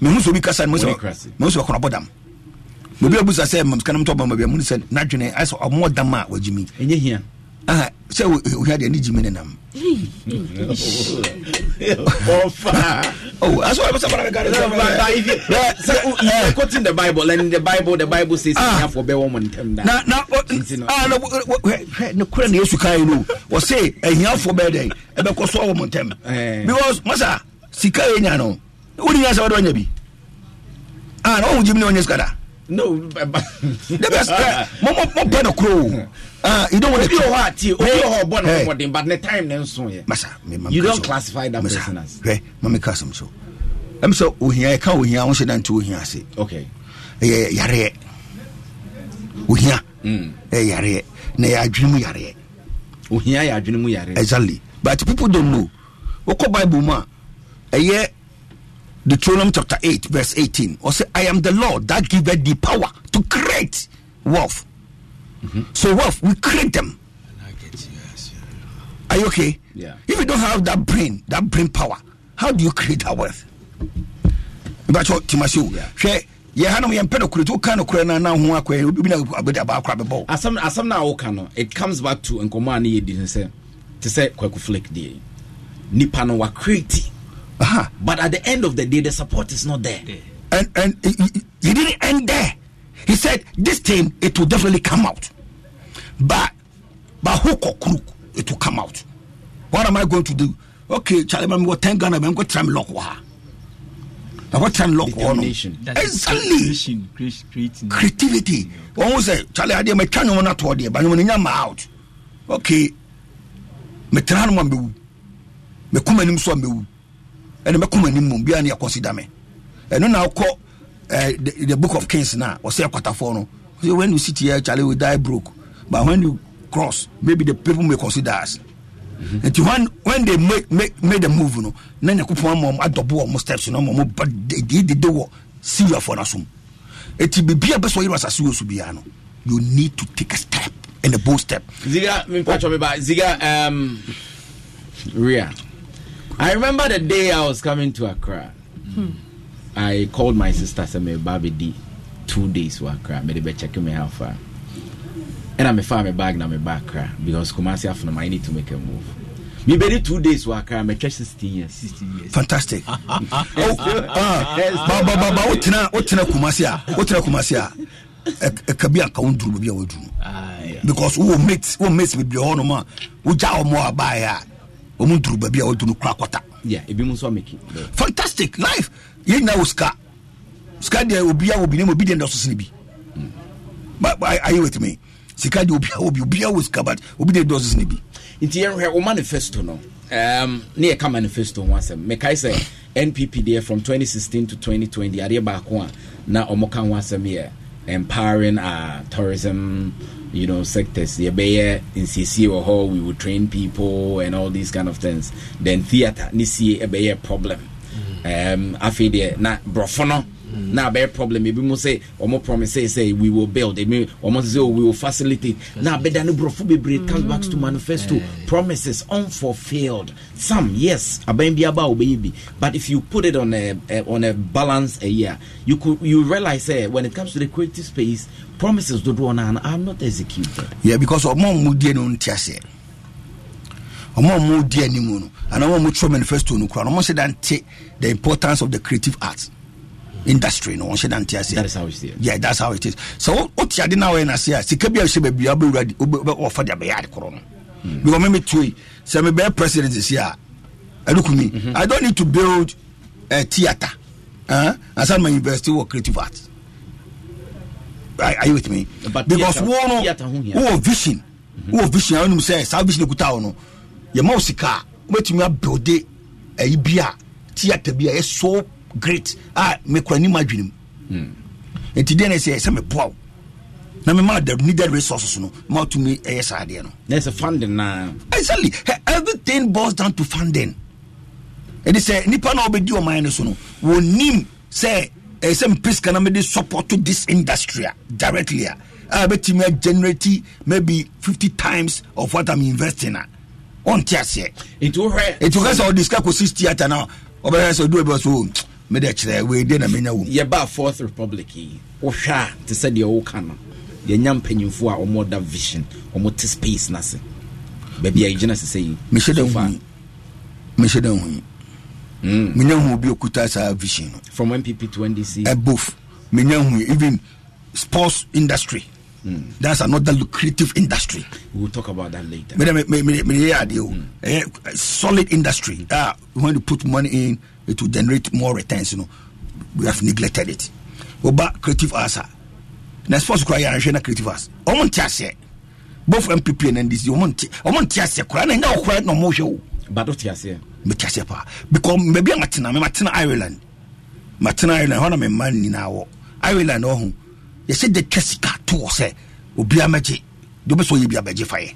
mehu sɛ obi kasa no mehu sɛ mehu sɛ ɔkɔnɔ bɔdam obi abusa sɛ mam sika na mento abama bia mu ne sɛ n'adwene ayɛ sɛ ɔmɔ dam a wagyimi ɛnyɛ hia. Sɛ ohia deɛ ne gyimi ne nam oh, that's why I was about to get it. Quoting the Bible, and the Bible, the Bible says, "I have for be woman." Now, now, ah, no, no, couldn't you say no? Was say, "I have for be day," and because so woman them. Because, masa, sika enyano. Udi nasa wadonyebi. Ah, no, Jimmy, no, nyeska da. No, mopɛ no kuro you don't want Obi wɔ hɔ a tie, obi wɔ hɔ ne Hey. homɔden, but ne time ne nso yɛ. Masa, You don't classify that Masa, person as. hwɛ ma meka asɛm so ɛm sɛ ohia yɛka ohia wo hyɛ da nte ohia ase okay. Ɛyɛ yareɛ ohia Mm. ɛyɛ yareɛ na ɛyɛ adwene mu yareɛ ohia yɛ adwene mu yare exactly. But people don't know. Wokɔ bible mu a ɛyɛ deuteronomy chapter 8 verse 18 ɔsɛ i am the lord that giveth thee power to create wealth. So wealth we create them. Are you okay? Yeah. if you don't have that brain that brain power how do you create that wealth? Ìbáṣọ tìmọ̀sí o hwɛ yɛ hanom yɛmpɛ no kuro nti woka no korɛ no na ho akɔ obi na abɛde abaakora bɛbɔ asɛm asɛm no a woka no. It comes back to nkɔmmɔ a ne yɛdi no sɛ te sɛ kwaku flake deɛ nipa no wakreti but at the end of the day the support is not there and and he, he- didn't end there. He said this thing it will definitely come out, but but hook or crook it will come out. What am I going to do? Okay, Charlie, I'm going to ten Ghana, I'm going to try and lock. Now what try and lock one? Exactly. Creativity. One say Charlie, I did my channel at all there, but you want to out. Okay, me try no me me kuma nim so me ɛna mɛkoma nim mu bia ne yɛconsider me ɛno na wokɔ the, the book of kings na ɔsɛ ɛkwatafoɔ no Ɔsɛ, when you sit here charlie we die broke but when you cross maybe the people may consider us. Nti when when they make make made the move no na nyankopɔn ama ɔmo adɔbo ɔmo steps ama ɔmo ba deedede wɔ siriafoɔ no asom eti biribi a bɛsɛ ɔyere asase wɔ so biara no you need to take a step and a bold step. Ziga, mpatwa me ba. Ziga, um, Ria. I remember the day I was coming to Accra. Hmm. I called my sister, said, "Me baby D, two days to Accra. Me be checking me how far." And I'm a far my bag now me back Accra because Kumasi Afunam, I need to make a move. Me be two days to Accra. Me try 16 years. 16 years. fantastic oh, ah, ba ba ba ba wotena wotena kumase a wotena kumase a ɛ- ɛka bi anka wonduru baabi a waduru ah, because wo mate wo mate bebree hɔ nom a wogya ɔmo a ah? baeɛ a ɔmo nduru baabi a waduru kora kɔta Yeah, ebi mu nso ameki. fantastic! Life! Yɛn nyinaa wɔ sika. Sika deɛ obia wɔ bi ne mu obi deɛ ndɔso sene bi. But are you with me sika deɛ obia wɔ bi obia wɔ sika but obi deɛ ndɔso sene bi. Nti yɛhwɛ wo manifesto no um, ne yɛka manifesto ho asɛm. Mekae sɛ npp deɛ from 2016 to 2020 adeɛ baako a na ɔmo ka ho asɛm yɛ empowering our tourism you know sectors. Yɛbɛyɛ nsiesie wɔ hɔ we would train people and all these kind of things. Then theatre ne sie ɛbɛyɛ problem. Um, afei deɛ na borɔfo no na abɛyɛ problem. Ebi mu sɛ ɔmo promise say we will build. Ebi ɔmo sɛ we will facilitate. Na abɛda ne borɔfo bebree comes back to manifesto promises unfulfilled. Some yes aban bi aba a ɔbɛyɛ bi but if you put it on a, a on a balance a year you could you realize say when it comes to the creative space promises dodoɔ no are not executed. Yeah because ɔmo ɔmo die no nte aseɛ ɔmo a ɔmo di anim no anaa ɔmo ɔmo twerɛ manifesto no kora ɔmo hyɛ da nte the importance of the creative arts industry no ɔmo hyɛ da nte aseɛ that is how it yeah that's how it is. So wo- wote ade no a wɔyɛ n'ase a sika bi a ɛhyɛ baabi a wobɛ- wobɛ- wɔfa de abɛyɛ ade korɔ no. Because meme tue sɛ mebɛyɛ president si a ɛdokumi i don't need to build a theatre uh, ansa ma university wɔ creative arts. Are, are you with me? But because wo no theatre ho hia. wowɔ vision. Vision a wonim sɛ saa vision ekuta wo no. Yɛma wo sika a wobɛtumi abuilde ayi bi a theatre bi a ɛyɛ so great a mekora nim adwene mu. Nti deɛ ne sɛ sɛ meboa wo. Na mema needed resources no ma wotumi ɛyɛ saa adeɛ no. A funding na exactly. Everything boils down to funding. Ɛde sɛ nipa na ɔbɛdi ɔman no so no wɔnim sɛ ɛyɛ sɛ mpɛ sika na mede support to this industry a directly a a bɛtumi agenerate maybe 50 times of what i'm investing a. Ɔnte aseɛ. Nti wohwɛ nti woka sɛ ɔde sika kɔsi theatre na ɔbɛyɛ sɛ ɔdu bɛ so mede kyerɛ weide na menya wom yɛba fourth republic yi wohwɛ a te sɛ deɛ woka no yɛnya mpanyimfoɔ a ɔmɔ da vision ɔmɔ te space no ase baabi a yɛgyina sɛ sɛ yi mehyɛ da hu mehyɛ da hu menya hu obi okuta saa vision no from npp to ndc uh, both menya hu even sports industry that's another lucrative industry we will talk about that later ɛyɛ solid industry a when you put money in it will generate more returns you know. We have neglected it. Wɔba creative arts a na sports kora yɛ ahwɛ na creative arts. Ɔmo nte aseɛ. Both mpp and ndc ɔmo nte ɔmo nte aseɛ kora na ɛnyɛ wɔ kora na ɔmo hwɛ o. But wote aseɛ mete aseɛ paa. Because baabi a matena me matena ireland. Matena ireland hɔ na memma no nyinaa wɔ. Ireland ɔho. Yɛsɛ de twa sika toɔ sɛ obia mɛgye de wobɛ sɛ ɔyɛ bia bɛgye fa yɛ.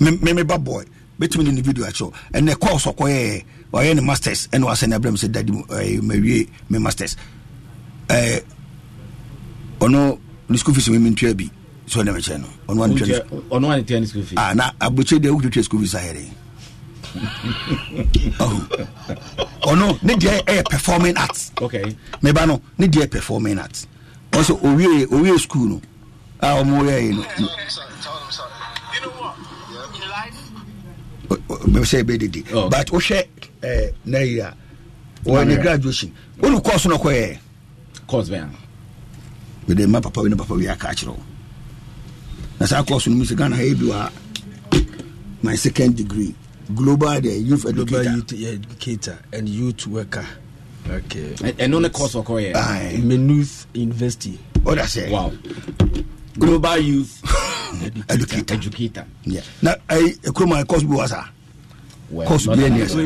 Me me ba boy bɛtumi ne video akyerɛw. Ɛnɛ course ɔkɔyɛ ɔyɛ ne masters. Ɛne wasɛ ne abrɛ m sɛ dadi mawie me masters. Ɔno ne school fees mementua bi. So ɔne mekyerɛ no. Ah na aburokyire deɛ wotwatwa school fees ayɛ dɛn? Ɔno ne deɛ ɛyɛ performing art okay meba no ne deɛ performing art ɔsɛ owie owie school no. A ɔmo yɛ no bɛsɛ ɛbɛ dede but wohwɛ eh, na yi a wɔyɛ ne graduation wone course no kɔyɛ mede ma papa wene papa wi aka akyerɛ wo na saa course no mu sɛ ghana ha yɛ bi wɔ my second degree. Global the youth global educator. youth educator and youth worker. Okay. Ɛno ne course ɔkɔyɛ Aye. Maynooth University. What I say? Wow global youth educator educator yeah. na ayi kuroma ẹ course bi wa sa course bi ẹni ẹsẹ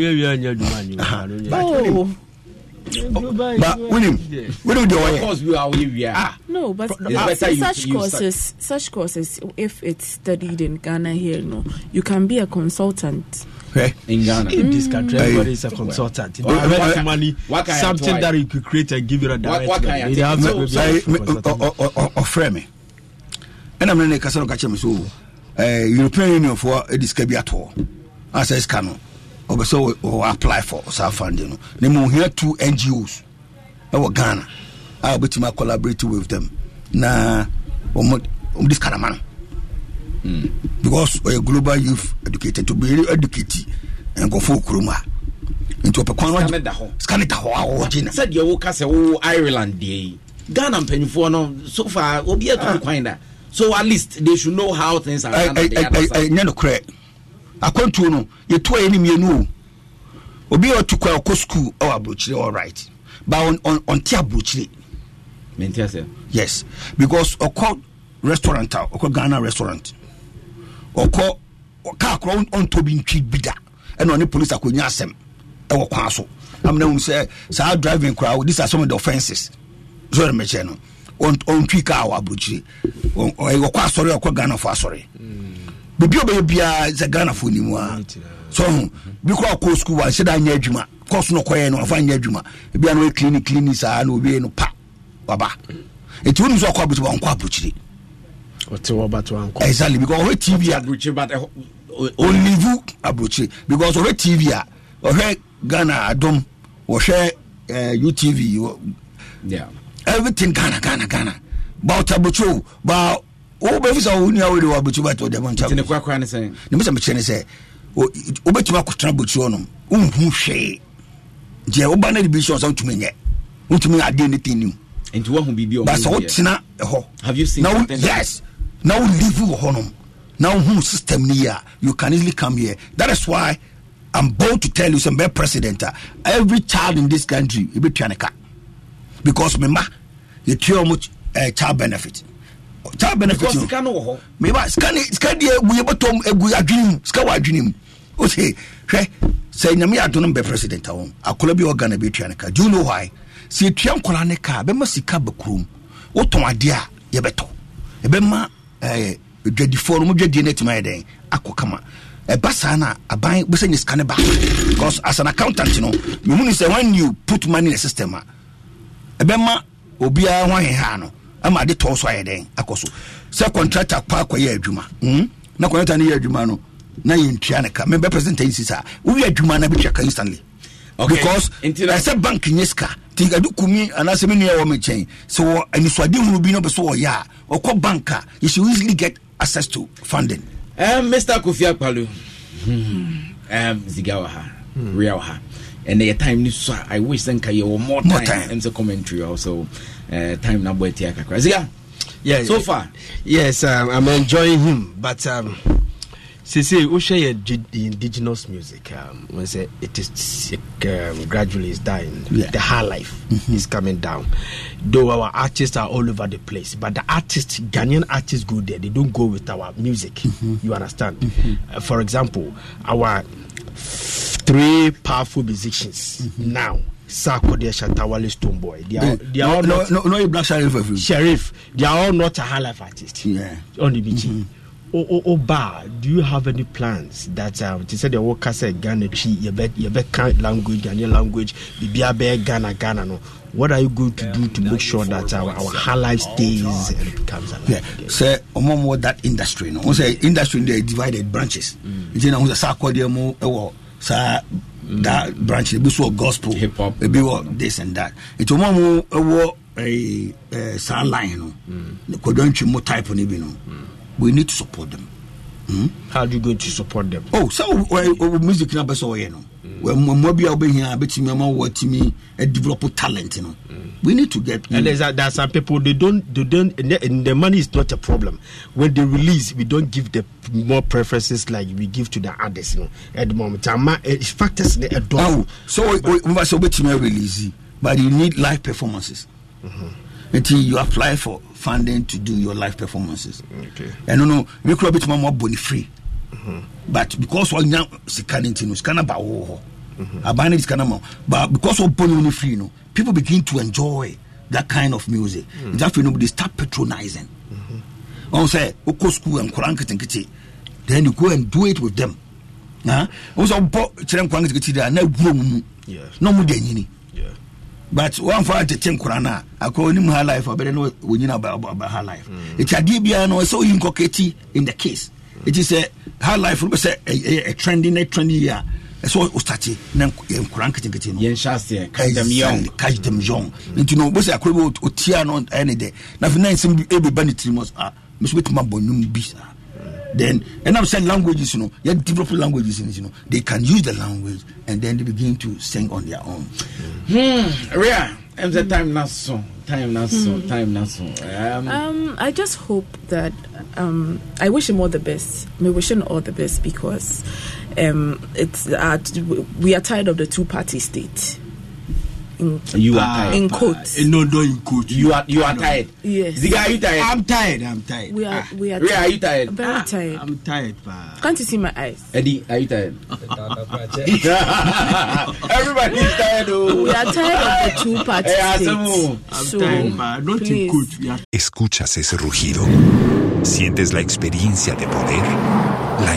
ba winim winim de wɔyɛ. course bi awo ye wia. ah no but such courses such courses if it's studied in Ghana here no you can be a consultant. Okay. In Ghana, in this country, everybody is a consultant. Well, well, well, money, what can something that you could create and give you a direct. What, what can I, I, I, I, I, I, I, I, I, I, I, I, I, ɛna mene ne kasa no ka kyerɛ me so eh, european union foɔ de sika bi atoɔ asɛ sika no ɔbɛ sɛ apply for saa funding no. Na ma ohia two ngos ɛwɔ ghana a wobɛtumi collaborate with them. Na ɔmo ɔmo de sika nama no. Because ɔyɛ global youth educator. To be educate nkɔfoɔ kurom a nti ɔpɛ kwan no Sika ne da hɔ. a wɔgye no. Sɛdeɛ woka sɛ wo ireland deɛ yi. Ghana mpanyimfoɔ no so far obi atu kwan da so at least they should know how things are done on the other side. ɛnyɛ nokorɛ akwantuo no yɛtoa yɛ ne mmienu o. Obi a ɔtu kwa ɔkɔ skul ɛwɔ aburokyire all right. But ɔn- ɔn- ɔnte aburokyire mente sɛ yes. Because ɔkɔ restaurant a ɔkɔ ghana restaurant. Ɔkɔ kaa korɔ ɔntɔ bi ntwi bi da ɛna ɔne police akɔnya asɛm ɛwɔ kwan so amena hu sɛ saa driving koraa these are some of the offences so ɛna mɛkyɛ no ɔntwi kaa wɔ aburokyire ɔkɔ asɔre ɔkɔ ghana fo asɔre biribi a ɔbɛyɛ biara sɛ ghanafoɔ ni mu a so ho bi kora ɔkɔ skul wanhyɛ da anyɛ adwuma kɔso no ɔkɔyɛ no afa anyɛ adwuma ebia na ɔyɛ clinic clinic saa na owie no pa. Waba. Ɛnti wonim sɛ ɔkɔ aburokyire ɔnkɔ aburokyire Ɔte wɔ bato ankɔ. exactly because ɔhwɛ tv a olivu aburokyire because ɔhwɛ tv a ɔhwɛ ghana adom wɔhwɛ eh, utv everything ghana ghana ghana. Ba ɔta aburokyire o ba wobɛfi sɛ woni awode wɔ aburokyire ba ɔde mo nti ne nkyɛ korakora ne sɛ ne mesɛ mekyerɛ ne sɛ wobɛtumi akɔtena aburokyire nom wonhu hwee nti woba no de bi sɛ ɔsɛ wotumi nyɛ wotumi adeɛ ne tin nim nti woahu biribi ba sɛ wotena ɛhɔ wo yes. Na wo live wɔ hɔ nom na wohu system no yi a you can easily come here. That is why i'm bold to tell you sɛ mbɛ president a every child in this country ɛbɛtua ne ka because me ma yɛtua ɔmo eh, child benefit. Child benefit no sika no wɔ hɔ. meba sika ne sika deɛ egu yɛbɛtɔm egu adwene mu sika wɔ adwene mu. O se hwɛ sɛ nyame yɛ adom no bɛ president a wɔn akɔla bi a ɔga na bɛtua ne ka. Do you know why? Sɛ yɛtua nkɔla ne ka bɛma sika ba kurom. Wotɔn adeɛ a yɛbɛtɔ. Ɛbɛma ɛɛ dwadifoɔ no mo dwadie no atumi ayɛ dɛn? Akɔ kama. Ɛba saa na aban bɛsɛ nye sika ne ba. Because as an accountant no mehu ne sɛ when you put money in the system a ɛbɛma obiara ho aheha no ama ade tɔɔ so ayɛ dɛn akɔ so. Sɛ contractor kɔ akɔyɛ adwuma mm? na contractor no yɛ adwuma no na yɛntua ne ka. Mebɛ president yi si saa. Wowie adwuma no bɛtua ka instantly. Okay. because na- ɛsɛ bank nyɛ sika. Nti ade kumi anaasɛ me nua wɔ me nkyɛn sɛ wɔ anisoade hunu bi no bɛ so wɔyɛ a ɔkɔ bank a you should easily get access to funding. Um, Mr. Kofi Akpalo, um, Ziga wɔ ha, Ria wɔ ha. And the time ni so I wish then ka yɛwɔ more More time. time. And so commentary also. Uh, time na boy tia kakra. Ziga. Yeah, So far. Yes, um, I'm enjoying him, but um, see, see, Usha yeah, gi- the indigenous music. Um, we say it is um, gradually is dying. Yeah. The high life is coming down. Though our artists are all over the place, but the artists, Ghanaian artists, go there. They don't go with our music. You understand? Uh, for example, our three powerful musicians now Sarkodie Shatawale Stone Boy. They are, Eh, they are all no, not no, no, no, Black Sheriff. Sheriff. They are all not a high life artist. Yeah. On the beach. O o o ba, do you have any plans that um, to say the worker said Ghana bet kind language Ghanaian language bibia be Ghana Ghana no what are you going to do to make sure that our, our high life stays and becomes alive Yeah. Say, ọmọ mo that industry no. Wọ́n sẹ industry dey divided branches. Nti na wọ́n sẹ sáà kọ́ deɛ mu ɛwɔ saa that branch ebi so wɔ gospel hip hop ebi wɔ this and that. Nti ọmọ mo ɛwɔ saa line no. Kɔdɔ ntwi mu type no bi no. We need to support them. Mm? how are you going to support them Oh, sɛ o o music na bɛ sɛ ɔyɛ no. Mmoa bi a wobɛhia abɛtumi ama wɔtumi develop talent no. We need to get. and there's a, there are some people they don't they don't and the, and the money is not a problem when they release we don't give the more preferences like we give to the others you know at the moment ama eh, factors the Now, so wọ́n sọ wọ́n release but you need live performances. Until you apply for funding to do your live performances. Okay. ɛno no me kura bɛtumi ama abɔ ne free. But because wanya sika no nti no sika no ba wo hɔ aban no sika no ma but because wɔbɔ no no free no people begin to enjoy that kind of music. Nti afei no they start patronizing. Ɔn sɛ wokɔ school nkora nketenkete then you go and do it with them. Na wo sɛ wobɔ kyerɛ nkora nketenkete de a na aguro mu mu. Na ɔmo de anyini but wamfa tete nkora no a akɔ onim ha life abɛdɛ no wɔnyina aba ha life. Ɛti adeɛ biara no ɛsɛ woyi nkɔkɛti in the case. Ɛti sɛ ha life no bɛ sɛ ɛyɛ trendy na trendy yi a ɛsɛ wostate na nkora nketenkete no? Catch them young nti no wobɛsɛ akora bi ɔt- ɔtia no ɛyɛ ne dɛ na afei na nsɛm bi ɛbɛba ne tirim a meso bɛtumi abɔ nnwom bi saa then ɛnam sɛ languages no yɛ develop languages no nti no they can use the language and then they begin to sing on their own Hmm, Ria, I'm the time na so, time na so, Hmm. time na so. Um, Um, I just hope that um, I wish him all the best. We wish him all the best because um, it's uh, we are tired of the two party state. In, You are Ah, tired. in quotes. no no in quotes you are you are tired. Yes. Ziga, are you tired? I'm tired I'm tired We are we are. Ria, are you tired? Very tired. I'm tired pa Can't you see my eyes? Eddie, are you tired? Everybody is tired. Oh. We are tired of the two party Eh, state. Asamu. So, in please. ¿Escuchas ese rugido? ¿Sientes la experiencia de poder? ¿La